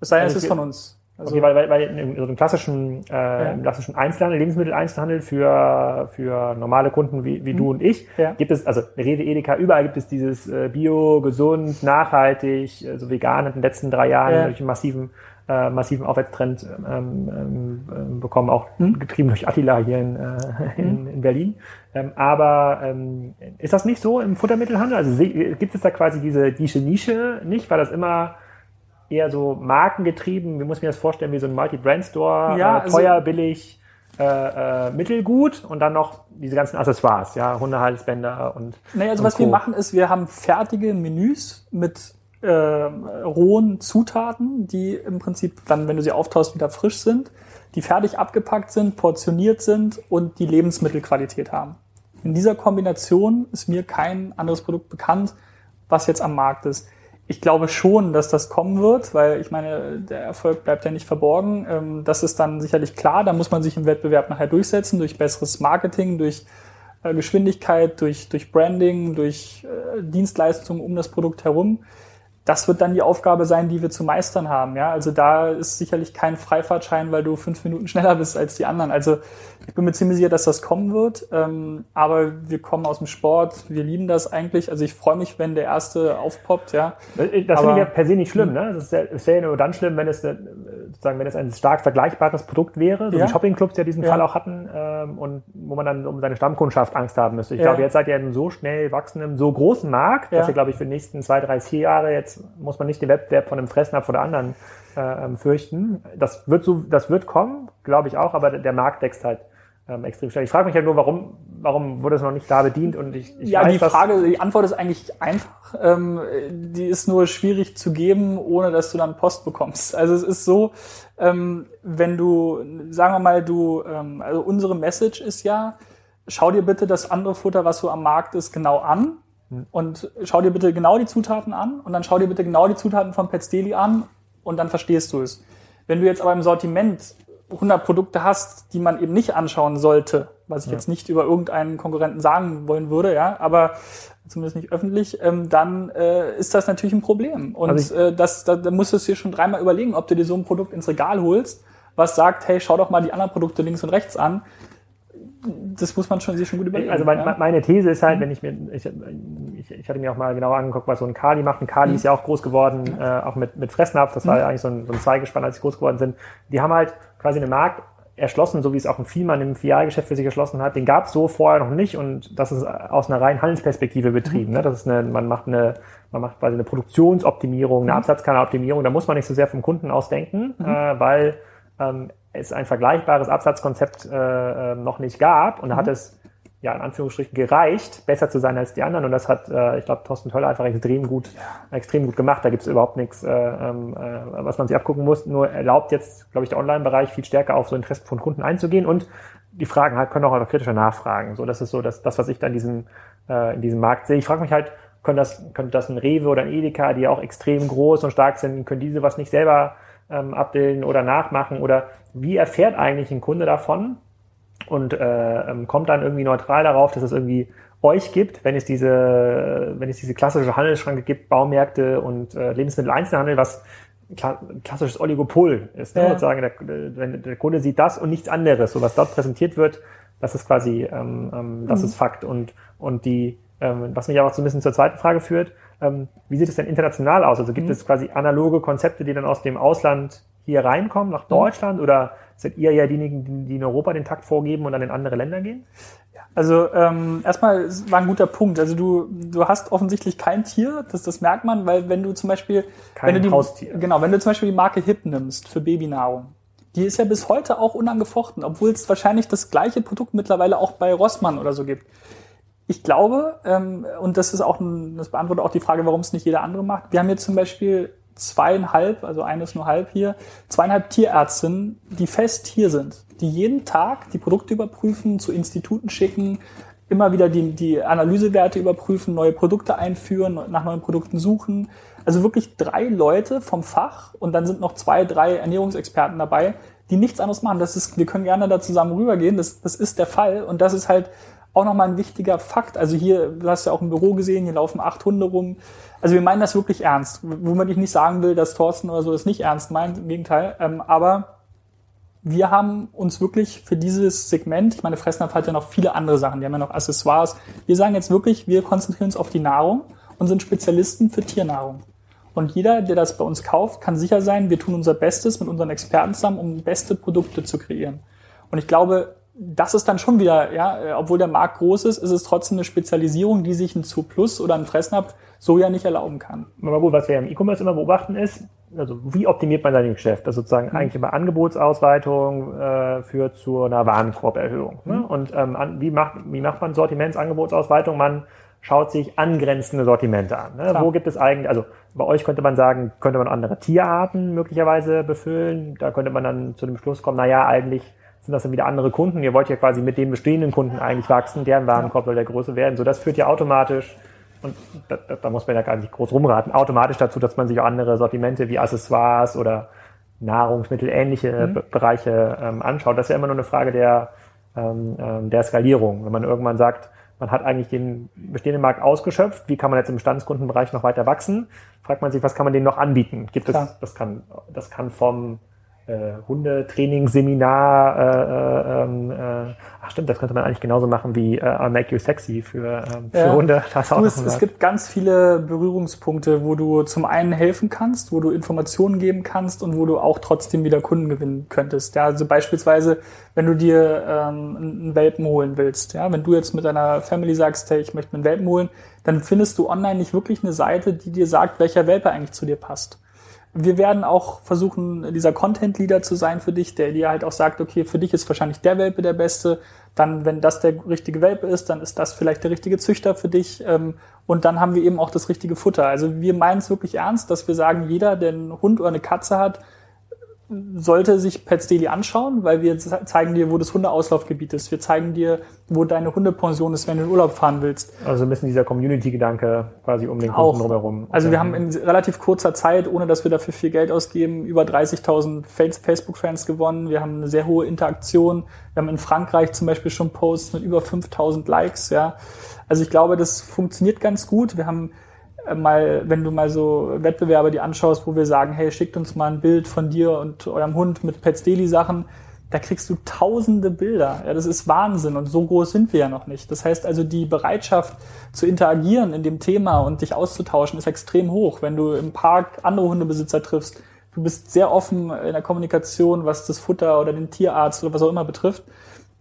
Es sei denn, also es ist von uns. Also okay, weil, weil, weil in so einem klassischen, äh, ja. klassischen Einzelhandel, Lebensmitteleinzelhandel für, für normale Kunden wie, wie mhm. du und ich, ja. gibt es, also Rewe, Edeka, überall gibt es dieses äh, Bio, gesund, nachhaltig, äh, so vegan in den letzten drei Jahren ja. durch einen massiven, äh, massiven Aufwärtstrend ähm, ähm, ähm bekommen, auch mhm. getrieben durch Attila hier in, äh, in, mhm. in Berlin. Ähm, aber ähm, ist das nicht so im Futtermittelhandel? Also gibt es da quasi diese, diese Nische nicht, weil das immer eher so markengetrieben. Wie muss ich mir das vorstellen? Wie so ein Multi-Brand-Store, ja, äh, teuer, also, billig, äh, äh, mittelgut und dann noch diese ganzen Accessoires, ja, Hundehalsbänder und. Naja, also und was Co. wir machen ist, wir haben fertige Menüs mit äh, rohen Zutaten, die im Prinzip dann, wenn du sie auftaust, wieder frisch sind, die fertig abgepackt sind, portioniert sind und die Lebensmittelqualität haben. In dieser Kombination ist mir kein anderes Produkt bekannt, was jetzt am Markt ist ich glaube schon, dass das kommen wird, weil ich meine, der Erfolg bleibt ja nicht verborgen. Ähm, das ist dann sicherlich klar. Da muss man sich im Wettbewerb nachher durchsetzen durch besseres Marketing, durch äh, Geschwindigkeit, durch, durch Branding, durch äh, Dienstleistungen um das Produkt herum das wird dann die Aufgabe sein, die wir zu meistern haben. Ja, also da ist sicherlich kein Freifahrtschein, weil du fünf Minuten schneller bist als die anderen. Also ich bin mir ziemlich sicher, dass das kommen wird. Ähm, aber wir kommen aus dem Sport, wir lieben das eigentlich. Also ich freue mich, wenn der erste aufpoppt. Ja, das finde ich ja per se nicht schlimm. Ne, das wäre ja nur dann schlimm, wenn es sozusagen, wenn es ein stark vergleichbares Produkt wäre, so ja. wie Shoppingclubs ja diesen ja. Fall auch hatten ähm, und wo man dann um seine Stammkundschaft Angst haben müsste. Ich ja. glaube, jetzt seid ihr in einem so schnell wachsenden, so großen Markt, dass ihr glaube ich für die nächsten zwei, drei, vier Jahre jetzt muss man nicht den Wettbewerb von einem Fressnapf oder anderen äh, ähm, fürchten. Das wird so, das wird kommen, glaube ich auch, aber der Markt wächst halt ähm, extrem schnell. Ich frage mich halt nur, warum, warum wurde es noch nicht da bedient? Und ich, ich ja, weiß, die Frage, die Antwort ist eigentlich einfach. Ähm, die ist nur schwierig zu geben, ohne dass du dann Post bekommst. Also es ist so, ähm, wenn du, sagen wir mal, du, ähm, also unsere Message ist ja, schau dir bitte das andere Futter, was so am Markt ist, genau an und schau dir bitte genau die Zutaten an und dann schau dir bitte genau die Zutaten von Pets Daily an und dann verstehst du es. Wenn du jetzt aber im Sortiment 100 Produkte hast, die man eben nicht anschauen sollte, was ich ja. jetzt nicht über irgendeinen Konkurrenten sagen wollen würde, ja, aber zumindest nicht öffentlich, ähm, dann äh, ist das natürlich ein Problem. Und also äh, das, da, da musst du es dir schon dreimal überlegen, ob du dir so ein Produkt ins Regal holst, was sagt, hey, schau doch mal die anderen Produkte links und rechts an das muss man schon sich schon gut überlegen. Also mein, ja? meine These ist halt, mhm. wenn ich mir, ich, ich, ich hatte mir auch mal genau angeguckt, was so ein Kali macht. Ein Kali mhm. ist ja auch groß geworden, äh, auch mit, mit Fressnapf. Das war ja mhm. eigentlich so ein, so ein Zweigespann, als sie groß geworden sind. Die haben halt quasi einen Markt erschlossen, so wie es auch ein Vielmann im Filialgeschäft für sich erschlossen hat. Den gab es so vorher noch nicht und das ist aus einer reinen Handelsperspektive betrieben. Mhm. Ne? Das ist eine, man macht eine, man macht quasi eine Produktionsoptimierung, eine mhm. Absatzkanaloptimierung. Da muss man nicht so sehr vom Kunden ausdenken, mhm. äh, weil ähm, es ein vergleichbares Absatzkonzept äh, äh, noch nicht gab und da hat es ja in Anführungsstrichen gereicht, besser zu sein als die anderen und das hat, äh, ich glaube, Thorsten Töller einfach extrem gut, ja. extrem gut gemacht. Da gibt es überhaupt nichts, äh, ähm, äh, was man sich abgucken muss. Nur erlaubt jetzt, glaube ich, der Online-Bereich viel stärker auf so Interessen von Kunden einzugehen und die Fragen halt können auch einfach kritischer nachfragen. So, das ist so das, das was ich da in diesem äh, in diesem Markt sehe. Ich frage mich halt, können das, könnte das ein Rewe oder ein Edeka, die auch extrem groß und stark sind, können diese was nicht selber ähm, abbilden oder nachmachen oder wie erfährt eigentlich ein Kunde davon und äh, ähm, kommt dann irgendwie neutral darauf, dass es irgendwie euch gibt, wenn es diese, wenn es diese klassische Handelsschranke gibt, Baumärkte und äh, Lebensmitteleinzelhandel, was klassisches Oligopol ist. Ne? Ja. Sozusagen, der, wenn der Kunde sieht das und nichts anderes, so was dort präsentiert wird, das ist quasi, ähm, ähm, das mhm. ist Fakt. Und, und die, ähm, was mich auch so ein bisschen zur zweiten Frage führt, ähm, wie sieht es denn international aus? Also gibt mhm. es quasi analoge Konzepte, die dann aus dem Ausland hier reinkommen, nach mhm. Deutschland? Oder seid ihr ja diejenigen, die in Europa den Takt vorgeben und dann in andere Länder gehen? Also ähm, erstmal war ein guter Punkt. Also du, du hast offensichtlich kein Tier, das, das merkt man, weil wenn du zum Beispiel kein wenn du die, Haustier. Genau, wenn du zum Beispiel die Marke Hip nimmst für Babynahrung, die ist ja bis heute auch unangefochten, obwohl es wahrscheinlich das gleiche Produkt mittlerweile auch bei Rossmann oder so gibt. Ich glaube, ähm, und das ist auch ein, das beantwortet auch die Frage, warum es nicht jeder andere macht. Wir haben jetzt zum Beispiel zweieinhalb, also eines nur halb hier, zweieinhalb Tierärztinnen, die fest hier sind, die jeden Tag die Produkte überprüfen, zu Instituten schicken, immer wieder die, die Analysewerte überprüfen, neue Produkte einführen, nach neuen Produkten suchen. Also wirklich drei Leute vom Fach und dann sind noch zwei, drei Ernährungsexperten dabei, die nichts anderes machen. Das ist, wir können gerne da zusammen rübergehen. Das, das ist der Fall und das ist halt auch nochmal ein wichtiger Fakt. Also hier, du hast ja auch im Büro gesehen, hier laufen acht Hunde rum. Also wir meinen das wirklich ernst. Womit ich nicht sagen will, dass Thorsten oder so das nicht ernst meint, im Gegenteil. Ähm, aber wir haben uns wirklich für dieses Segment, ich meine, Fressnapf hat ja noch viele andere Sachen, die haben ja noch Accessoires. Wir sagen jetzt wirklich, wir konzentrieren uns auf die Nahrung und sind Spezialisten für Tiernahrung. Und jeder, der das bei uns kauft, kann sicher sein, wir tun unser Bestes mit unseren Experten zusammen, um beste Produkte zu kreieren. Und ich glaube, das ist dann schon wieder, ja, äh, obwohl der Markt groß ist, ist es trotzdem eine Spezialisierung, die sich ein Zu Plus oder ein Fressnapf so ja nicht erlauben kann. Aber gut, was wir im E-Commerce immer beobachten ist, also wie optimiert man sein Geschäft? Das sozusagen mhm. eigentlich immer Angebotsausweitung äh, führt zu einer Warenkorberhöhung. Ne? Mhm. Und ähm, an, wie, macht, wie macht man Sortimentsangebotsausweitung? Man schaut sich angrenzende Sortimente an. Ne? Wo gibt es eigentlich, also bei euch könnte man sagen, könnte man andere Tierarten möglicherweise befüllen. Da könnte man dann zu dem Schluss kommen, na ja, eigentlich sind das dann wieder andere Kunden. Ihr wollt ja quasi mit den bestehenden Kunden eigentlich wachsen, deren Warenkorb soll der größer werden. So, das führt ja automatisch, und da, da, da muss man ja gar nicht groß rumraten, automatisch dazu, dass man sich auch andere Sortimente wie Accessoires oder Nahrungsmittel, ähnliche mhm. Bereiche ähm, anschaut. Das ist ja immer nur eine Frage der, ähm, ähm, der Skalierung. Wenn man irgendwann sagt, man hat eigentlich den bestehenden Markt ausgeschöpft, wie kann man jetzt im Bestandskundenbereich noch weiter wachsen, fragt man sich, was kann man denen noch anbieten? Gibt es, das kann, das kann vom äh, Hundetrainingsseminar, äh, äh, ähm, äh, ach stimmt, das könnte man eigentlich genauso machen wie äh, I'll Make You Sexy für, ähm, für ja. Hunde. Das auch du, es, es gibt ganz viele Berührungspunkte, wo du zum einen helfen kannst, wo du Informationen geben kannst und wo du auch trotzdem wieder Kunden gewinnen könntest. Ja, also beispielsweise, wenn du dir ähm, einen Welpen holen willst, ja, wenn du jetzt mit deiner Family sagst, hey, ich möchte einen Welpen holen, dann findest du online nicht wirklich eine Seite, die dir sagt, welcher Welpe eigentlich zu dir passt wir werden auch versuchen, dieser Content-Leader zu sein für dich, der dir halt auch sagt, okay, für dich ist wahrscheinlich der Welpe der beste. Dann, wenn das der richtige Welpe ist, dann ist das vielleicht der richtige Züchter für dich. Ähm, und dann haben wir eben auch das richtige Futter. Also wir meinen es wirklich ernst, dass wir sagen, jeder, der einen Hund oder eine Katze hat, sollte sich Pets Daily anschauen, weil wir zeigen dir, wo das Hundeauslaufgebiet ist. Wir zeigen dir, wo deine Hundepension ist, wenn du in Urlaub fahren willst. Also ein bisschen dieser Community-Gedanke quasi um den Kunden drumherum. Also wir haben in relativ kurzer Zeit, ohne dass wir dafür viel Geld ausgeben, über 30.000 Facebook-Fans gewonnen. Wir haben eine sehr hohe Interaktion. Wir haben in Frankreich zum Beispiel schon Posts mit über 5.000 Likes. Ja, also ich glaube, das funktioniert ganz gut. Wir haben mal, wenn du mal so Wettbewerbe die anschaust, wo wir sagen, hey, schickt uns mal ein Bild von dir und eurem Hund mit Pets Daily Sachen, da kriegst du tausende Bilder. Ja, das ist Wahnsinn und so groß sind wir ja noch nicht. Das heißt also, die Bereitschaft zu interagieren in dem Thema und dich auszutauschen ist extrem hoch. Wenn du im Park andere Hundebesitzer triffst, du bist sehr offen in der Kommunikation, was das Futter oder den Tierarzt oder was auch immer betrifft.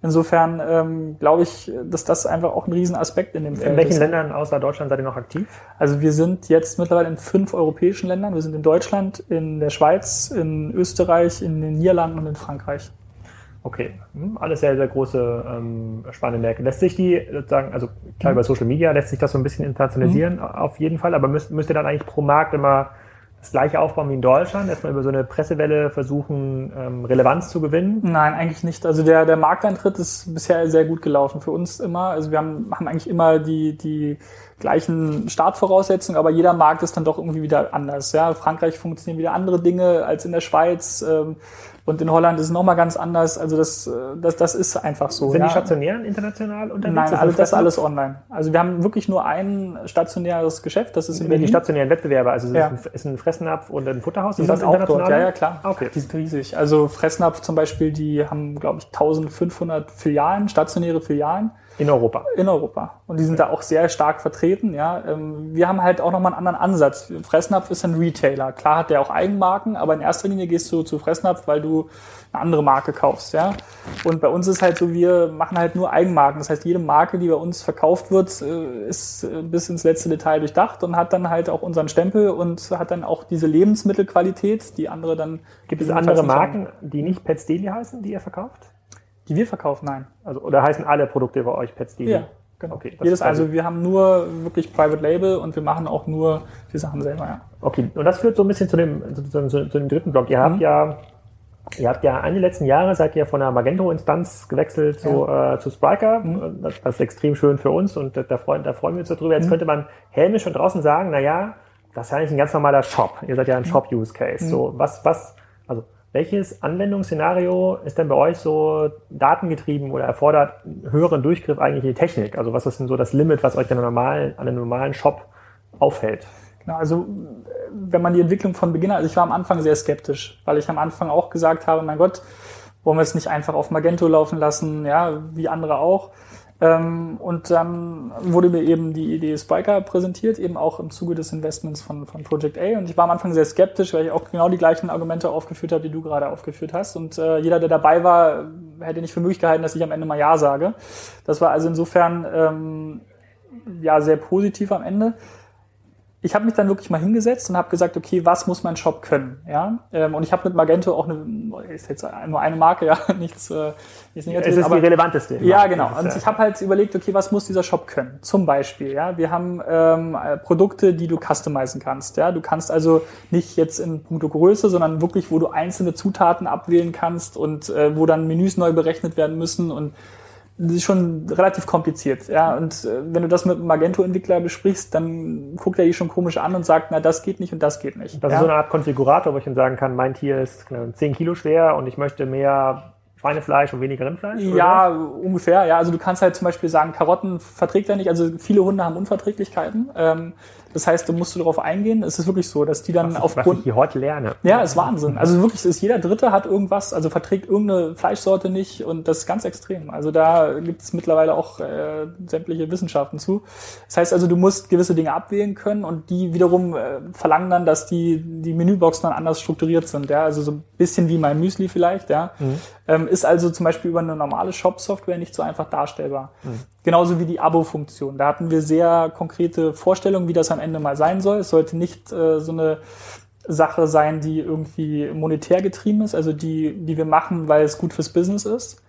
Insofern ähm, glaube ich, dass das einfach auch ein Riesenaspekt in dem Feld ist. In welchen ist. Ländern außer Deutschland seid ihr noch aktiv? Also wir sind jetzt mittlerweile in fünf europäischen Ländern. Wir sind in Deutschland, in der Schweiz, in Österreich, in den Niederlanden und in Frankreich. Okay, hm, alles sehr, sehr große ähm, spannende Märkte. Lässt sich die sozusagen, also klar mhm. über Social Media lässt sich das so ein bisschen internationalisieren, mhm. auf jeden Fall, aber müsst, müsst ihr dann eigentlich pro Markt immer das gleiche aufbauen wie in Deutschland? Erstmal über so eine Pressewelle versuchen, ähm, Relevanz zu gewinnen? Nein, eigentlich nicht. Also der, der Markteintritt ist bisher sehr gut gelaufen für uns immer. Also wir haben, haben eigentlich immer die, die gleichen Startvoraussetzungen, aber jeder Markt ist dann doch irgendwie wieder anders. Ja, Frankreich funktionieren wieder andere Dinge als in der Schweiz. Ähm, und in Holland ist es nochmal ganz anders. Also das, äh, das, das ist einfach so. Sind ja. die stationären international unterwegs? Nein, alles, das ist alles online. Also wir haben wirklich nur ein stationäres Geschäft, das ist in Berlin. Die stationären Wettbewerbe, also ja. ist ein Fressnapf und ein Futterhaus? Die sind auch dort, ja, ja, klar. Okay. Die sind riesig. Also Fressnapf zum Beispiel, die haben, glaube ich, 1500 Filialen, stationäre Filialen. In Europa. In Europa. Und die sind da auch sehr stark vertreten. Ja, ähm, wir haben halt auch nochmal einen anderen Ansatz. Fressnapf ist ein Retailer. Klar hat der auch Eigenmarken, aber in erster Linie gehst du zu Fressnapf, weil du eine andere Marke kaufst. Ja, und bei uns ist halt so, wir machen halt nur Eigenmarken. Das heißt, jede Marke, die bei uns verkauft wird, äh, ist äh, bis ins letzte Detail durchdacht und hat dann halt auch unseren Stempel und hat dann auch diese Lebensmittelqualität, die andere dann. Gibt es andere Marken, die nicht Pets Daily heißen, die ihr verkauft? Die wir verkaufen, nein. Also, oder heißen alle Produkte bei euch Pets Ja, genau. Okay, Jedes, also wir haben nur wirklich Private Label und wir machen auch nur die Sachen selber, ja. Okay, und das führt so ein bisschen zu dem, zu, zu, zu dem dritten Block. Ihr habt mhm. ja Ihr habt ja Ende letzten Jahre seid ihr von der Magento-Instanz gewechselt zu, ja. äh, zu Spriker. Mhm. Das, das, ist extrem schön für uns und da freuen, da freuen wir uns darüber. Jetzt mhm. könnte man hämisch schon draußen sagen, na ja, das ist ja eigentlich ein ganz normaler Shop. Ihr seid ja ein mhm. Shop-Use-Case. Mhm. So, was, was, also, welches Anwendungsszenario ist denn bei euch so datengetrieben oder erfordert höheren Durchgriff eigentlich die Technik? Also, was ist denn so das Limit, was euch an einem normalen, an einem normalen Shop aufhält? Genau, also wenn man die Entwicklung von Beginn, also ich war am Anfang sehr skeptisch, weil ich am Anfang auch gesagt habe, mein Gott, wollen wir es nicht einfach auf Magento laufen lassen, ja, wie andere auch. Ähm, und dann wurde mir eben die Idee Spiker präsentiert, eben auch im Zuge des Investments von, von Project A. Und ich war am Anfang sehr skeptisch, weil ich auch genau die gleichen Argumente aufgeführt habe, die du gerade aufgeführt hast. Und äh, jeder, der dabei war, hätte nicht für möglich gehalten, dass ich am Ende mal Ja sage. Das war also insofern ähm, ja sehr positiv am Ende ich habe mich dann wirklich mal hingesetzt und habe gesagt, okay, was muss mein Shop können? Ja, ähm, und ich habe mit Magento auch eine, ist jetzt nur eine Marke, ja, nichts, äh, nichts Negatives. Es ist aber, die relevanteste. Ja, genau. Und ich habe halt überlegt, okay, was muss dieser Shop können? Zum Beispiel, ja, wir haben ähm, Produkte, die du customizen kannst. Ja, du kannst also nicht jetzt in puncto Größe, sondern wirklich, wo du einzelne Zutaten abwählen kannst und äh, wo dann Menüs neu berechnet werden müssen und ist schon relativ kompliziert. Ja, und äh, wenn du das mit einem Magento-Entwickler besprichst, dann guckt er dich schon komisch an und sagt, na, das geht nicht und das geht nicht. Das ja? ist so eine Art Konfigurator, wo ich dann sagen kann, mein Tier ist 10 Kilo schwer und ich möchte mehr Schweinefleisch und weniger Rindfleisch? Ja, ungefähr. Ja, also du kannst halt zum Beispiel sagen, Karotten verträgt er nicht. Also viele Hunde haben Unverträglichkeiten. Ähm, das heißt, da musst du darauf eingehen. Es ist wirklich so, dass die dann was, aufgrund... Was ich hier heute lerne. Ja, ist Wahnsinn. Also wirklich, ist jeder Dritte hat irgendwas, also verträgt irgendeine Fleischsorte nicht und das ist ganz extrem. Also da gibt es mittlerweile auch äh, sämtliche Wissenschaften zu. Das heißt also, du musst gewisse Dinge abwählen können und die wiederum äh, verlangen dann, dass die, die Menüboxen dann anders strukturiert sind. Ja, also so ein bisschen wie mein Müsli vielleicht, ja. Mhm. Ähm, ist also zum Beispiel über eine normale Shop-Software nicht so einfach darstellbar. Mhm. Genauso wie die Abo-Funktion. Da hatten wir sehr konkrete Vorstellungen, wie das am Ende mal sein soll. Es sollte nicht äh, so eine Sache sein, die irgendwie monetär getrieben ist, also die, die wir machen, weil es gut fürs Business ist,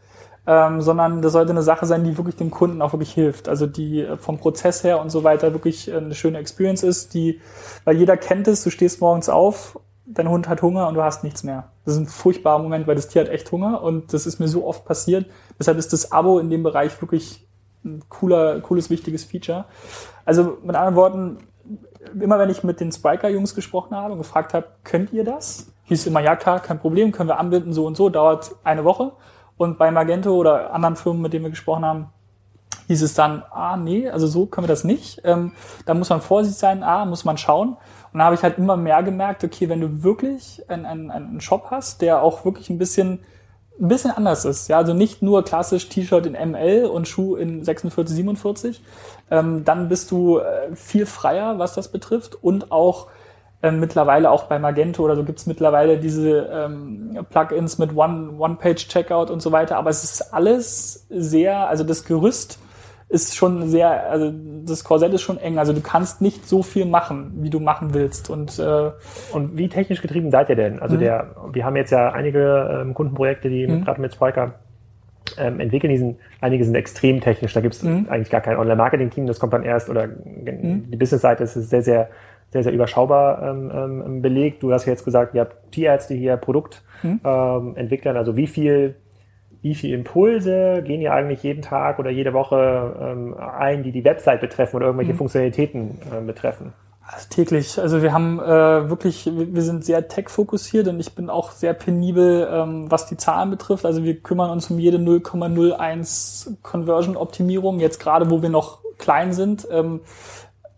ähm, sondern das sollte eine Sache sein, die wirklich dem Kunden auch wirklich hilft. Also die vom Prozess her und so weiter wirklich eine schöne Experience ist, die, weil jeder kennt es, du stehst morgens auf, dein Hund hat Hunger und du hast nichts mehr. Das ist ein furchtbarer Moment, weil das Tier hat echt Hunger und das ist mir so oft passiert. Deshalb ist das Abo in dem Bereich wirklich ein cooler, cooles, wichtiges Feature. Also mit anderen Worten, immer wenn ich mit den Spiker-Jungs gesprochen habe und gefragt habe, könnt ihr das? Hieß immer, ja klar, kein Problem, können wir anbinden, so und so, dauert eine Woche. Und bei Magento oder anderen Firmen, mit denen wir gesprochen haben, hieß es dann, ah nee, also so können wir das nicht. Ähm, da muss man vorsichtig sein, ah, muss man schauen. Und da habe ich halt immer mehr gemerkt, okay, wenn du wirklich einen, einen, einen Shop hast, der auch wirklich ein bisschen ein bisschen anders ist. Ja, also nicht nur klassisch T-Shirt in ML und Schuh in 46, 47. Ähm, dann bist du äh, viel freier, was das betrifft und auch äh, mittlerweile auch bei Magento oder so gibt's mittlerweile diese ähm, Plugins mit One-Page-Checkout und so weiter. Aber es ist alles sehr, also das Gerüst ist schon sehr, also das Korsett ist schon eng. Also du kannst nicht so viel machen, wie du machen willst. Und, äh, und wie technisch getrieben seid ihr denn? Also mhm. der, wir haben jetzt ja einige ähm, Kundenprojekte, die mhm. gerade mit Spiker ähm, entwickeln. Die sind, einige sind extrem technisch. Da gibt es mhm. eigentlich gar kein Online-Marketing-Team. Das kommt dann erst oder mhm. die Business-Seite ist sehr, sehr sehr, sehr überschaubar ähm, ähm, belegt. Du hast jetzt gesagt, ihr habt Tierärzte hier, Produktentwicklern. Ähm, also wie viel wie viele Impulse gehen ihr eigentlich jeden Tag oder jede Woche ähm, ein, die die Website betreffen oder irgendwelche mhm. Funktionalitäten äh, betreffen? Also täglich. Also wir haben äh, wirklich, wir sind sehr tech-fokussiert und ich bin auch sehr penibel, ähm, was die Zahlen betrifft. Also wir kümmern uns um jede 0,01 Conversion-Optimierung, jetzt gerade wo wir noch klein sind. Ähm,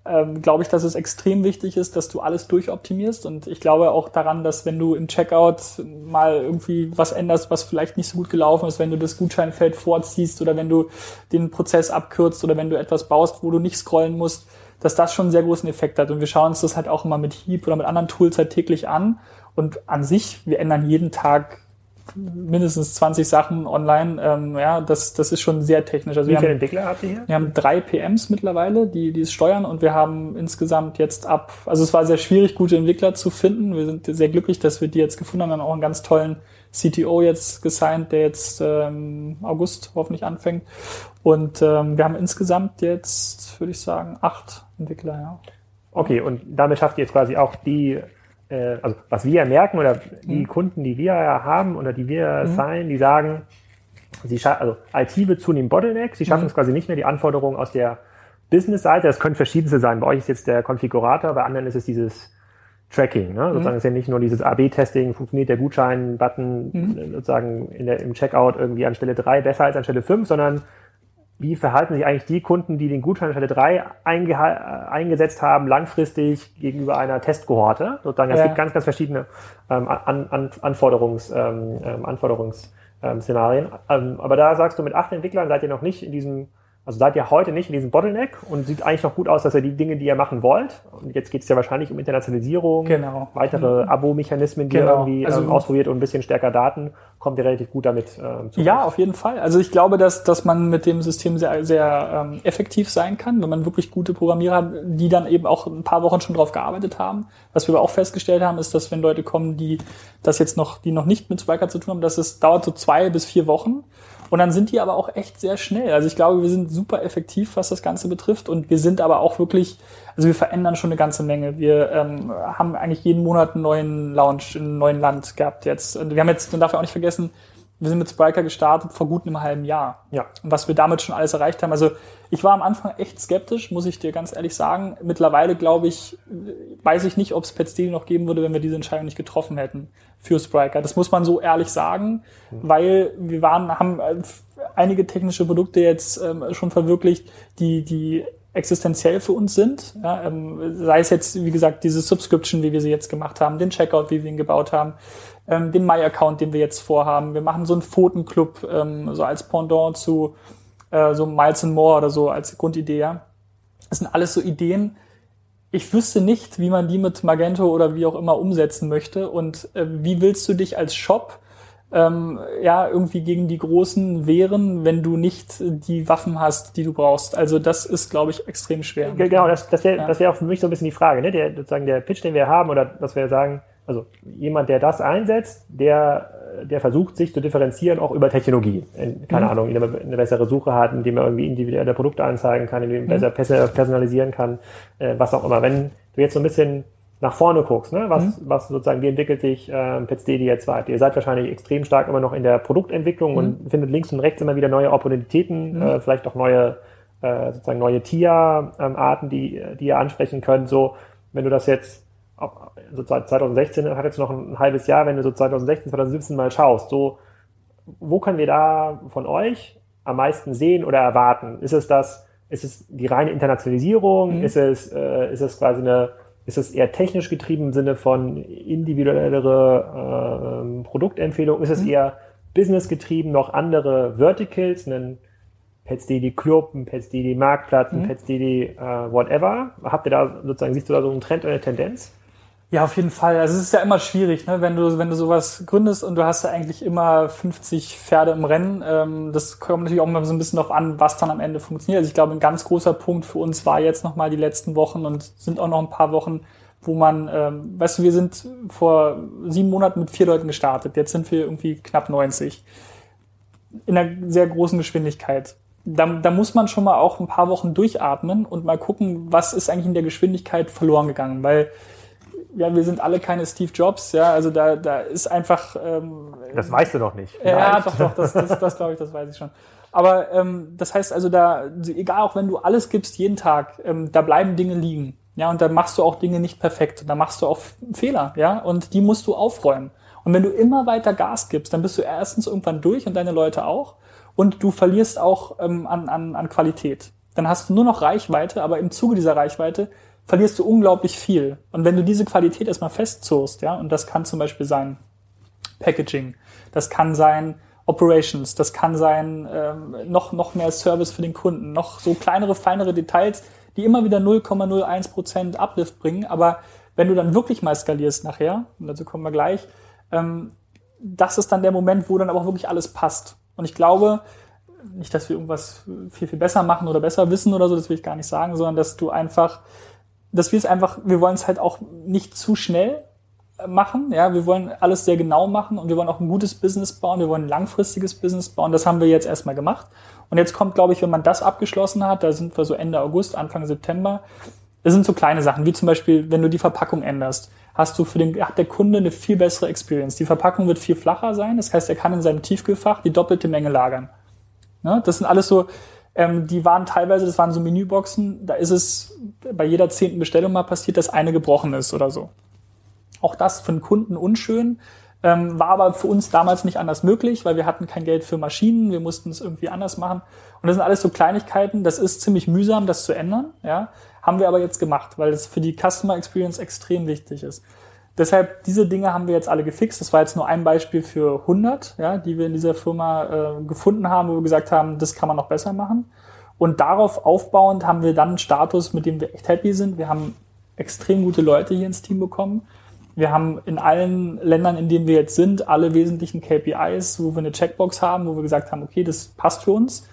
ähm, glaube ich, dass es extrem wichtig ist, dass du alles durchoptimierst. Und ich glaube auch daran, dass wenn du im Checkout mal irgendwie was änderst, was vielleicht nicht so gut gelaufen ist, wenn du das Gutscheinfeld vorziehst oder wenn du den Prozess abkürzt oder wenn du etwas baust, wo du nicht scrollen musst, dass das schon einen sehr großen Effekt hat. Und wir schauen uns das halt auch immer mit Heap oder mit anderen Tools halt täglich an. Und an sich, wir ändern jeden Tag mindestens 20 Sachen online. Ähm, ja, das, das ist schon sehr technisch. Also Wie viele haben, Entwickler habt ihr hier? Wir haben drei PMs mittlerweile, die, die es steuern und wir haben insgesamt jetzt ab, also es war sehr schwierig, gute Entwickler zu finden. Wir sind sehr glücklich, dass wir die jetzt gefunden haben. Wir haben auch einen ganz tollen CTO jetzt gesigned, der jetzt ähm, August hoffentlich anfängt. Und ähm, wir haben insgesamt jetzt, würde ich sagen, acht Entwickler, ja. Okay, und damit schafft ihr jetzt quasi auch die äh, also was wir merken oder die mhm. Kunden, die wir haben oder die wir mhm. sein, die sagen, sie also IT wird zunehmend Bottleneck, sie schaffen mhm. es quasi nicht mehr, die Anforderungen aus der Business-Seite, das können verschiedenste sein. Bei euch ist jetzt der Konfigurator, bei anderen ist es dieses Tracking. Ne? Sozusagen mhm. ist ja nicht nur dieses AB-Testing, funktioniert der Gutschein-Button mhm. sozusagen in der, im Checkout irgendwie an Stelle drei besser als an Stelle fünf, sondern wie verhalten sich eigentlich die Kunden, die den Gutschein Stelle drei eingesetzt haben, langfristig gegenüber einer Testkohorte? Sozusagen, es gibt ganz, ganz verschiedene ähm, an, an, Anforderungs, ähm, ähm Anforderungsszenarien. Ähm, aber da sagst du, mit acht Entwicklern seid ihr noch nicht in diesem also seid ihr heute nicht in diesem Bottleneck und sieht eigentlich noch gut aus, dass ihr die Dinge, die ihr machen wollt, und jetzt geht es ja wahrscheinlich um Internationalisierung, genau. weitere Abo-Mechanismen, die genau. ihr irgendwie also, ähm, ausprobiert und ein bisschen stärker Daten, kommt ihr relativ gut damit ähm, zu. Ja, auf jeden Fall. Also ich glaube, dass, dass man mit dem System sehr, sehr ähm, effektiv sein kann, wenn man wirklich gute Programmierer hat, die dann eben auch ein paar Wochen schon drauf gearbeitet haben. Was wir aber auch festgestellt haben, ist, dass wenn Leute kommen, die das jetzt noch, die noch nicht mit Spiker zu tun haben, dass es dauert so zwei bis vier Wochen und dann sind die aber auch echt sehr schnell. Also ich glaube, wir sind super effektiv, was das Ganze betrifft. Und wir sind aber auch wirklich, also wir verändern schon eine ganze Menge. Wir ähm, haben eigentlich jeden Monat einen neuen Launch in einem neuen Land gehabt jetzt. Und wir haben jetzt, man darf ja auch nicht vergessen, wir sind mit Spriker gestartet vor gut einem halben Jahr. Ja. Und was wir damit schon alles erreicht haben. Also ich war am Anfang echt skeptisch, muss ich dir ganz ehrlich sagen. Mittlerweile glaube ich, weiß ich nicht, ob es Pet Steel noch geben würde, wenn wir diese Entscheidung nicht getroffen hätten für Spriker. Das muss man so ehrlich sagen, mhm. weil wir waren, haben äh, einige technische Produkte jetzt ähm, schon verwirklicht, die, die existenziell für uns sind. Ja, ähm, sei es jetzt, wie gesagt, diese Subscription, wie wir sie jetzt gemacht haben, den Checkout, wie wir ihn gebaut haben, ähm, den My-Account, den wir jetzt vorhaben. Wir machen so einen Pfotenclub, ähm, so als Pendant zu äh, so Miles and More oder so als Grundidee. Ja. Das sind alles so Ideen. Ich wüsste nicht, wie man die mit Magento oder wie auch immer umsetzen möchte. Und äh, wie willst du dich als Shop ähm, ja irgendwie gegen die Großen wehren, wenn du nicht die Waffen hast, die du brauchst. Also das ist, glaube ich, extrem schwer. Genau, das, das wäre ja. das wär auch für mich so ein bisschen die Frage, ne? Der sozusagen der Pitch, den wir haben, oder dass wir sagen, also jemand, der das einsetzt, der, der versucht, sich zu differenzieren, auch über Technologie. Keine mhm. Ahnung, indem er eine bessere Suche hat, indem er irgendwie individuelle Produkte anzeigen kann, indem er mhm. besser personalisieren kann, äh, was auch immer. Wenn du jetzt so ein bisschen nach vorne guckst, ne? was, mhm. was sozusagen, wie entwickelt sich äh, Petsteady jetzt weiter? Ihr seid wahrscheinlich extrem stark immer noch in der Produktentwicklung mhm. und findet links und rechts immer wieder neue Opportunitäten, mhm. äh, vielleicht auch neue, äh, sozusagen neue Tierarten, die, die ihr ansprechen könnt. So, wenn du das jetzt so 2016 hat jetzt noch ein halbes Jahr, wenn du so 2016, 2017 mal schaust, so, wo können wir da von euch am meisten sehen oder erwarten? Ist es das, ist es die reine Internationalisierung? Mhm. Ist es, äh, ist es quasi eine, ist es eher technisch getrieben im Sinne von individuellere äh, Produktempfehlung? Ist es mhm. eher business getrieben, noch andere Verticals, einen PetsDD Club, ein PetsDD Marktplatz, ein mhm. PetsDD äh, whatever? Habt ihr da sozusagen, siehst du da so einen Trend oder eine Tendenz? Ja, auf jeden Fall. Also es ist ja immer schwierig, ne? wenn du wenn du sowas gründest und du hast ja eigentlich immer 50 Pferde im Rennen. Ähm, das kommt natürlich auch mal so ein bisschen darauf an, was dann am Ende funktioniert. Also ich glaube, ein ganz großer Punkt für uns war jetzt nochmal die letzten Wochen und sind auch noch ein paar Wochen, wo man, ähm, weißt du, wir sind vor sieben Monaten mit vier Leuten gestartet. Jetzt sind wir irgendwie knapp 90 in einer sehr großen Geschwindigkeit. Da, da muss man schon mal auch ein paar Wochen durchatmen und mal gucken, was ist eigentlich in der Geschwindigkeit verloren gegangen, weil ja, wir sind alle keine Steve Jobs, ja, also da, da ist einfach. Ähm, das weißt du doch nicht. Ja, doch, doch, das, das, das glaube ich, das weiß ich schon. Aber ähm, das heißt also, da, egal auch wenn du alles gibst jeden Tag, ähm, da bleiben Dinge liegen. Ja, und da machst du auch Dinge nicht perfekt. Da machst du auch Fehler, ja, und die musst du aufräumen. Und wenn du immer weiter Gas gibst, dann bist du erstens irgendwann durch und deine Leute auch. Und du verlierst auch ähm, an, an, an Qualität. Dann hast du nur noch Reichweite, aber im Zuge dieser Reichweite verlierst du unglaublich viel. Und wenn du diese Qualität erstmal festzurst, ja, und das kann zum Beispiel sein Packaging, das kann sein Operations, das kann sein ähm, noch, noch mehr Service für den Kunden, noch so kleinere, feinere Details, die immer wieder 0,01% Uplift bringen. Aber wenn du dann wirklich mal skalierst nachher, und dazu kommen wir gleich, ähm, das ist dann der Moment, wo dann aber auch wirklich alles passt. Und ich glaube, nicht, dass wir irgendwas viel, viel besser machen oder besser wissen oder so, das will ich gar nicht sagen, sondern dass du einfach dass wir es einfach, wir wollen es halt auch nicht zu schnell machen. Ja, wir wollen alles sehr genau machen und wir wollen auch ein gutes Business bauen. Wir wollen ein langfristiges Business bauen. Das haben wir jetzt erstmal gemacht. Und jetzt kommt, glaube ich, wenn man das abgeschlossen hat, da sind wir so Ende August, Anfang September, Das sind so kleine Sachen, wie zum Beispiel, wenn du die Verpackung änderst, hast du für den, hat der Kunde eine viel bessere Experience. Die Verpackung wird viel flacher sein, das heißt, er kann in seinem Tiefkühlfach die doppelte Menge lagern. Ne? Das sind alles so, ähm, die waren teilweise, das waren so Menüboxen, da ist es bei jeder zehnten Bestellung mal passiert, dass eine gebrochen ist oder so. Auch das für den Kunden unschön, ähm, war aber für uns damals nicht anders möglich, weil wir hatten kein Geld für Maschinen, wir mussten es irgendwie anders machen. Und das sind alles so Kleinigkeiten, das ist ziemlich mühsam, das zu ändern, ja. Haben wir aber jetzt gemacht, weil es für die Customer Experience extrem wichtig ist. Deshalb, diese Dinge haben wir jetzt alle gefixt. Das war jetzt nur ein Beispiel für 100, ja, die wir in dieser Firma äh, gefunden haben, wo wir gesagt haben, das kann man noch besser machen. Und darauf aufbauend haben wir dann einen Status, mit dem wir echt happy sind. Wir haben extrem gute Leute hier ins Team bekommen. Wir haben in allen Ländern, in denen wir jetzt sind, alle wesentlichen KPIs, wo wir eine Checkbox haben, wo wir gesagt haben, okay, das passt für uns.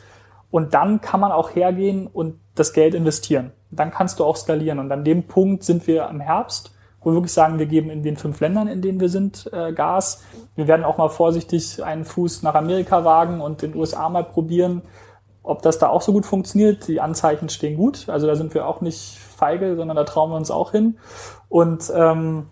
Und dann kann man auch hergehen und das Geld investieren. Dann kannst du auch skalieren. Und an dem Punkt sind wir im Herbst wo wir wirklich sagen, wir geben in den fünf Ländern, in denen wir sind, äh, Gas. Wir werden auch mal vorsichtig einen Fuß nach Amerika wagen und in den USA mal probieren, ob das da auch so gut funktioniert. Die Anzeichen stehen gut. Also da sind wir auch nicht feige, sondern da trauen wir uns auch hin. Und ähm,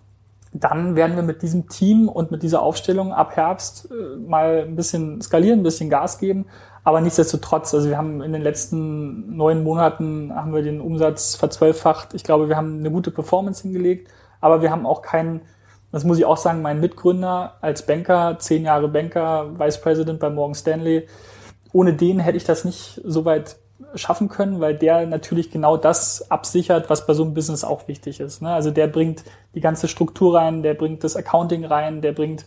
dann werden wir mit diesem Team und mit dieser Aufstellung ab Herbst äh, mal ein bisschen skalieren, ein bisschen Gas geben. Aber nichtsdestotrotz, also wir haben in den letzten neun Monaten haben wir den Umsatz verzwölffacht. Ich glaube, wir haben eine gute Performance hingelegt aber wir haben auch keinen, das muss ich auch sagen, mein Mitgründer als Banker, zehn Jahre Banker, Vice President bei Morgan Stanley, ohne den hätte ich das nicht so weit schaffen können, weil der natürlich genau das absichert, was bei so einem Business auch wichtig ist. Ne? Also der bringt die ganze Struktur rein, der bringt das Accounting rein, der bringt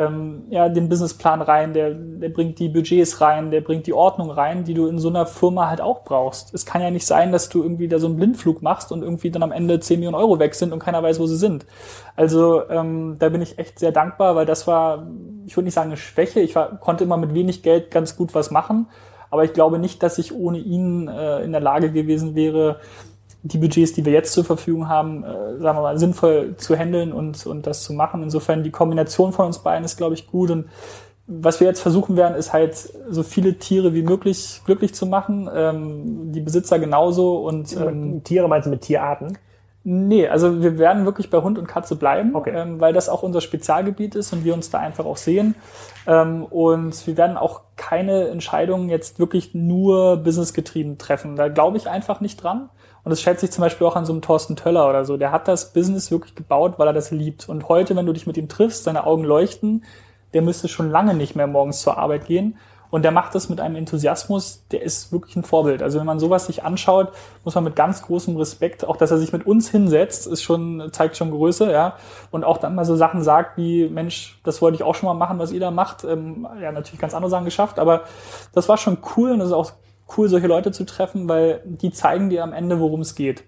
ähm, ja, den Businessplan rein, der, der bringt die Budgets rein, der bringt die Ordnung rein, die du in so einer Firma halt auch brauchst. Es kann ja nicht sein, dass du irgendwie da so einen Blindflug machst und irgendwie dann am Ende 10 Millionen Euro weg sind und keiner weiß, wo sie sind. Also ähm, da bin ich echt sehr dankbar, weil das war, ich würde nicht sagen eine Schwäche, ich war, konnte immer mit wenig Geld ganz gut was machen, aber ich glaube nicht, dass ich ohne ihn äh, in der Lage gewesen wäre, die Budgets, die wir jetzt zur Verfügung haben, äh, sagen wir mal, sinnvoll zu handeln und, und das zu machen. Insofern die Kombination von uns beiden ist, glaube ich, gut. Und was wir jetzt versuchen werden, ist halt so viele Tiere wie möglich glücklich zu machen. Ähm, die Besitzer genauso und ähm, Tiere meinst du mit Tierarten? Nee, also wir werden wirklich bei Hund und Katze bleiben, okay. ähm, weil das auch unser Spezialgebiet ist und wir uns da einfach auch sehen. Ähm, und wir werden auch keine Entscheidungen jetzt wirklich nur businessgetrieben treffen. Da glaube ich einfach nicht dran. Und das schätze ich zum Beispiel auch an so einem Thorsten Töller oder so. Der hat das Business wirklich gebaut, weil er das liebt. Und heute, wenn du dich mit ihm triffst, seine Augen leuchten, der müsste schon lange nicht mehr morgens zur Arbeit gehen. Und der macht das mit einem Enthusiasmus, der ist wirklich ein Vorbild. Also wenn man sowas sich anschaut, muss man mit ganz großem Respekt, auch dass er sich mit uns hinsetzt, ist schon, zeigt schon Größe, ja. Und auch dann mal so Sachen sagt wie, Mensch, das wollte ich auch schon mal machen, was ihr da macht. Ähm, ja, natürlich ganz andere Sachen geschafft, aber das war schon cool und das ist auch cool, solche Leute zu treffen, weil die zeigen dir am Ende, worum es geht.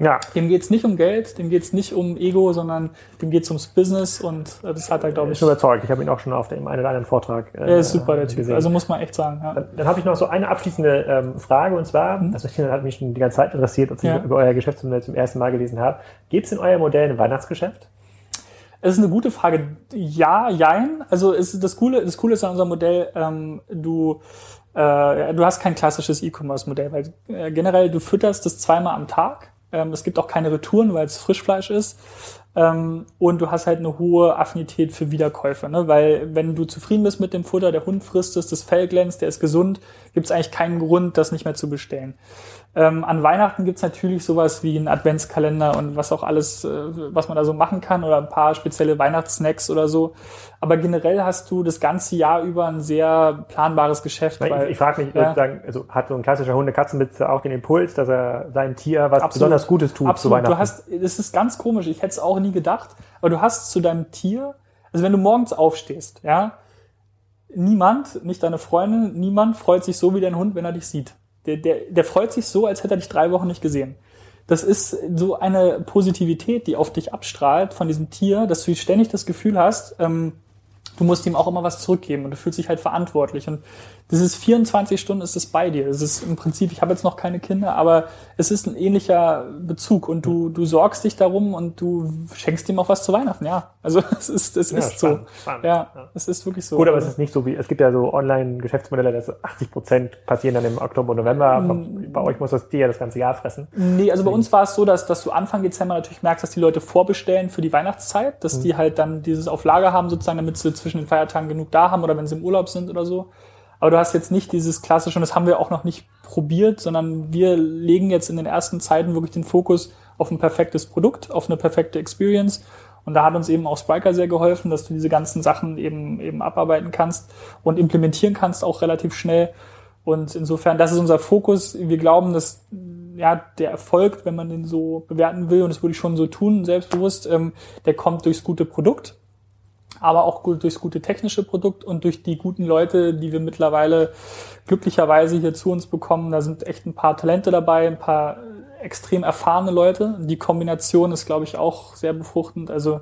Ja. Dem geht's nicht um Geld, dem geht's nicht um Ego, sondern dem geht's ums Business und äh, das hat er, glaube ich. Ich bin überzeugt. Ich habe ihn auch schon auf dem einen oder anderen Vortrag. Äh, er ist super, der Typ. Gesehen. Also muss man echt sagen. Ja. Dann, dann habe ich noch so eine abschließende ähm, Frage und zwar, mhm. das hat mich schon die ganze Zeit interessiert, als ich ja. über euer Geschäftsmodell zum ersten Mal gelesen habe. Gibt es in eurem Modell ein Weihnachtsgeschäft? Es ist eine gute Frage. Ja, jein. Also ist das Coole, das Coole ist an unserem Modell, ähm, du äh, du hast kein klassisches E-Commerce-Modell, weil äh, generell du fütterst das zweimal am Tag. Ähm, es gibt auch keine Retouren, weil es Frischfleisch ist. Ähm, und du hast halt eine hohe Affinität für Wiederkäufe, ne? weil wenn du zufrieden bist mit dem Futter, der Hund frisst es, das Fell glänzt, der ist gesund, gibt es eigentlich keinen Grund, das nicht mehr zu bestellen. Ähm, an Weihnachten gibt's natürlich sowas wie einen Adventskalender und was auch alles, äh, was man da so machen kann oder ein paar spezielle Weihnachtssnacks oder so. Aber generell hast du das ganze Jahr über ein sehr planbares Geschäft. Weil, ich, ich frage mich, ja. also hat so ein klassischer Hunde-Katzenbesitzer auch den Impuls, dass er sein Tier was Absolut. besonders Gutes tut Absolut. zu Weihnachten? Du hast, das ist ganz komisch, ich hätte es auch nie gedacht, aber du hast zu deinem Tier, also wenn du morgens aufstehst, ja, niemand, nicht deine Freundin, niemand freut sich so wie dein Hund, wenn er dich sieht. Der, der, der freut sich so, als hätte er dich drei Wochen nicht gesehen. Das ist so eine Positivität, die auf dich abstrahlt von diesem Tier, dass du ständig das Gefühl hast, ähm, du musst ihm auch immer was zurückgeben und du fühlst dich halt verantwortlich. Und dieses 24 Stunden ist es bei dir. Es ist im Prinzip, ich habe jetzt noch keine Kinder, aber es ist ein ähnlicher Bezug und du, du sorgst dich darum und du schenkst ihm auch was zu Weihnachten, ja. Also es ist, es ja, ist spannend, so. Spannend, ja, ja, es ist wirklich so. Gut, aber es ist nicht so wie, es gibt ja so Online-Geschäftsmodelle, dass 80 Prozent passieren dann im Oktober, November. Mm. Bei euch muss das dir ja das ganze Jahr fressen. Nee, also bei uns war es so, dass, dass du Anfang Dezember natürlich merkst, dass die Leute vorbestellen für die Weihnachtszeit, dass mhm. die halt dann dieses auf Lager haben sozusagen, damit sie zwischen den Feiertagen genug da haben oder wenn sie im Urlaub sind oder so. Aber du hast jetzt nicht dieses klassische, und das haben wir auch noch nicht probiert, sondern wir legen jetzt in den ersten Zeiten wirklich den Fokus auf ein perfektes Produkt, auf eine perfekte Experience. Und da hat uns eben auch Spriker sehr geholfen, dass du diese ganzen Sachen eben, eben abarbeiten kannst und implementieren kannst auch relativ schnell. Und insofern, das ist unser Fokus. Wir glauben, dass ja, der Erfolg, wenn man den so bewerten will, und das würde ich schon so tun, selbstbewusst, ähm, der kommt durchs gute Produkt aber auch durchs gute technische Produkt und durch die guten Leute, die wir mittlerweile glücklicherweise hier zu uns bekommen. Da sind echt ein paar Talente dabei, ein paar extrem erfahrene Leute. Die Kombination ist, glaube ich, auch sehr befruchtend. Also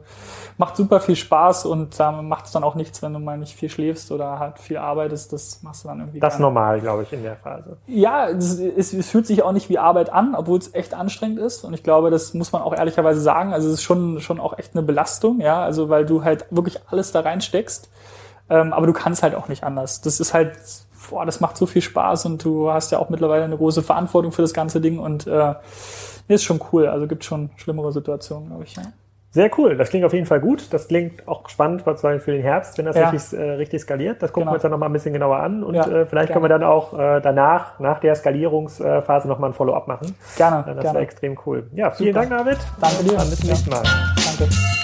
macht super viel Spaß und da macht es dann auch nichts, wenn du mal nicht viel schläfst oder halt viel arbeitest. Das machst du dann irgendwie. Das ist normal, glaube ich, in der Phase. Ja, es, es, es, fühlt sich auch nicht wie Arbeit an, obwohl es echt anstrengend ist. Und ich glaube, das muss man auch ehrlicherweise sagen. Also es ist schon, schon auch echt eine Belastung, ja. Also weil du halt wirklich alles da reinsteckst. Ähm, aber du kannst halt auch nicht anders. Das ist halt boah, das macht so viel Spaß und du hast ja auch mittlerweile eine große Verantwortung für das ganze Ding und äh, ist schon cool. Also gibt schon schlimmere Situationen, glaube ich. Ja. Sehr cool. Das klingt auf jeden Fall gut. Das klingt auch spannend was für den Herbst, wenn das ja. richtig, äh, richtig skaliert. Das gucken genau. wir uns dann nochmal ein bisschen genauer an und ja, äh, vielleicht gerne. können wir dann auch äh, danach, nach der Skalierungsphase nochmal ein Follow-up machen. Gerne. Das wäre extrem cool. Ja, vielen Super. Dank, David. Danke dir. Dann bis zum nächsten Mal. Danke.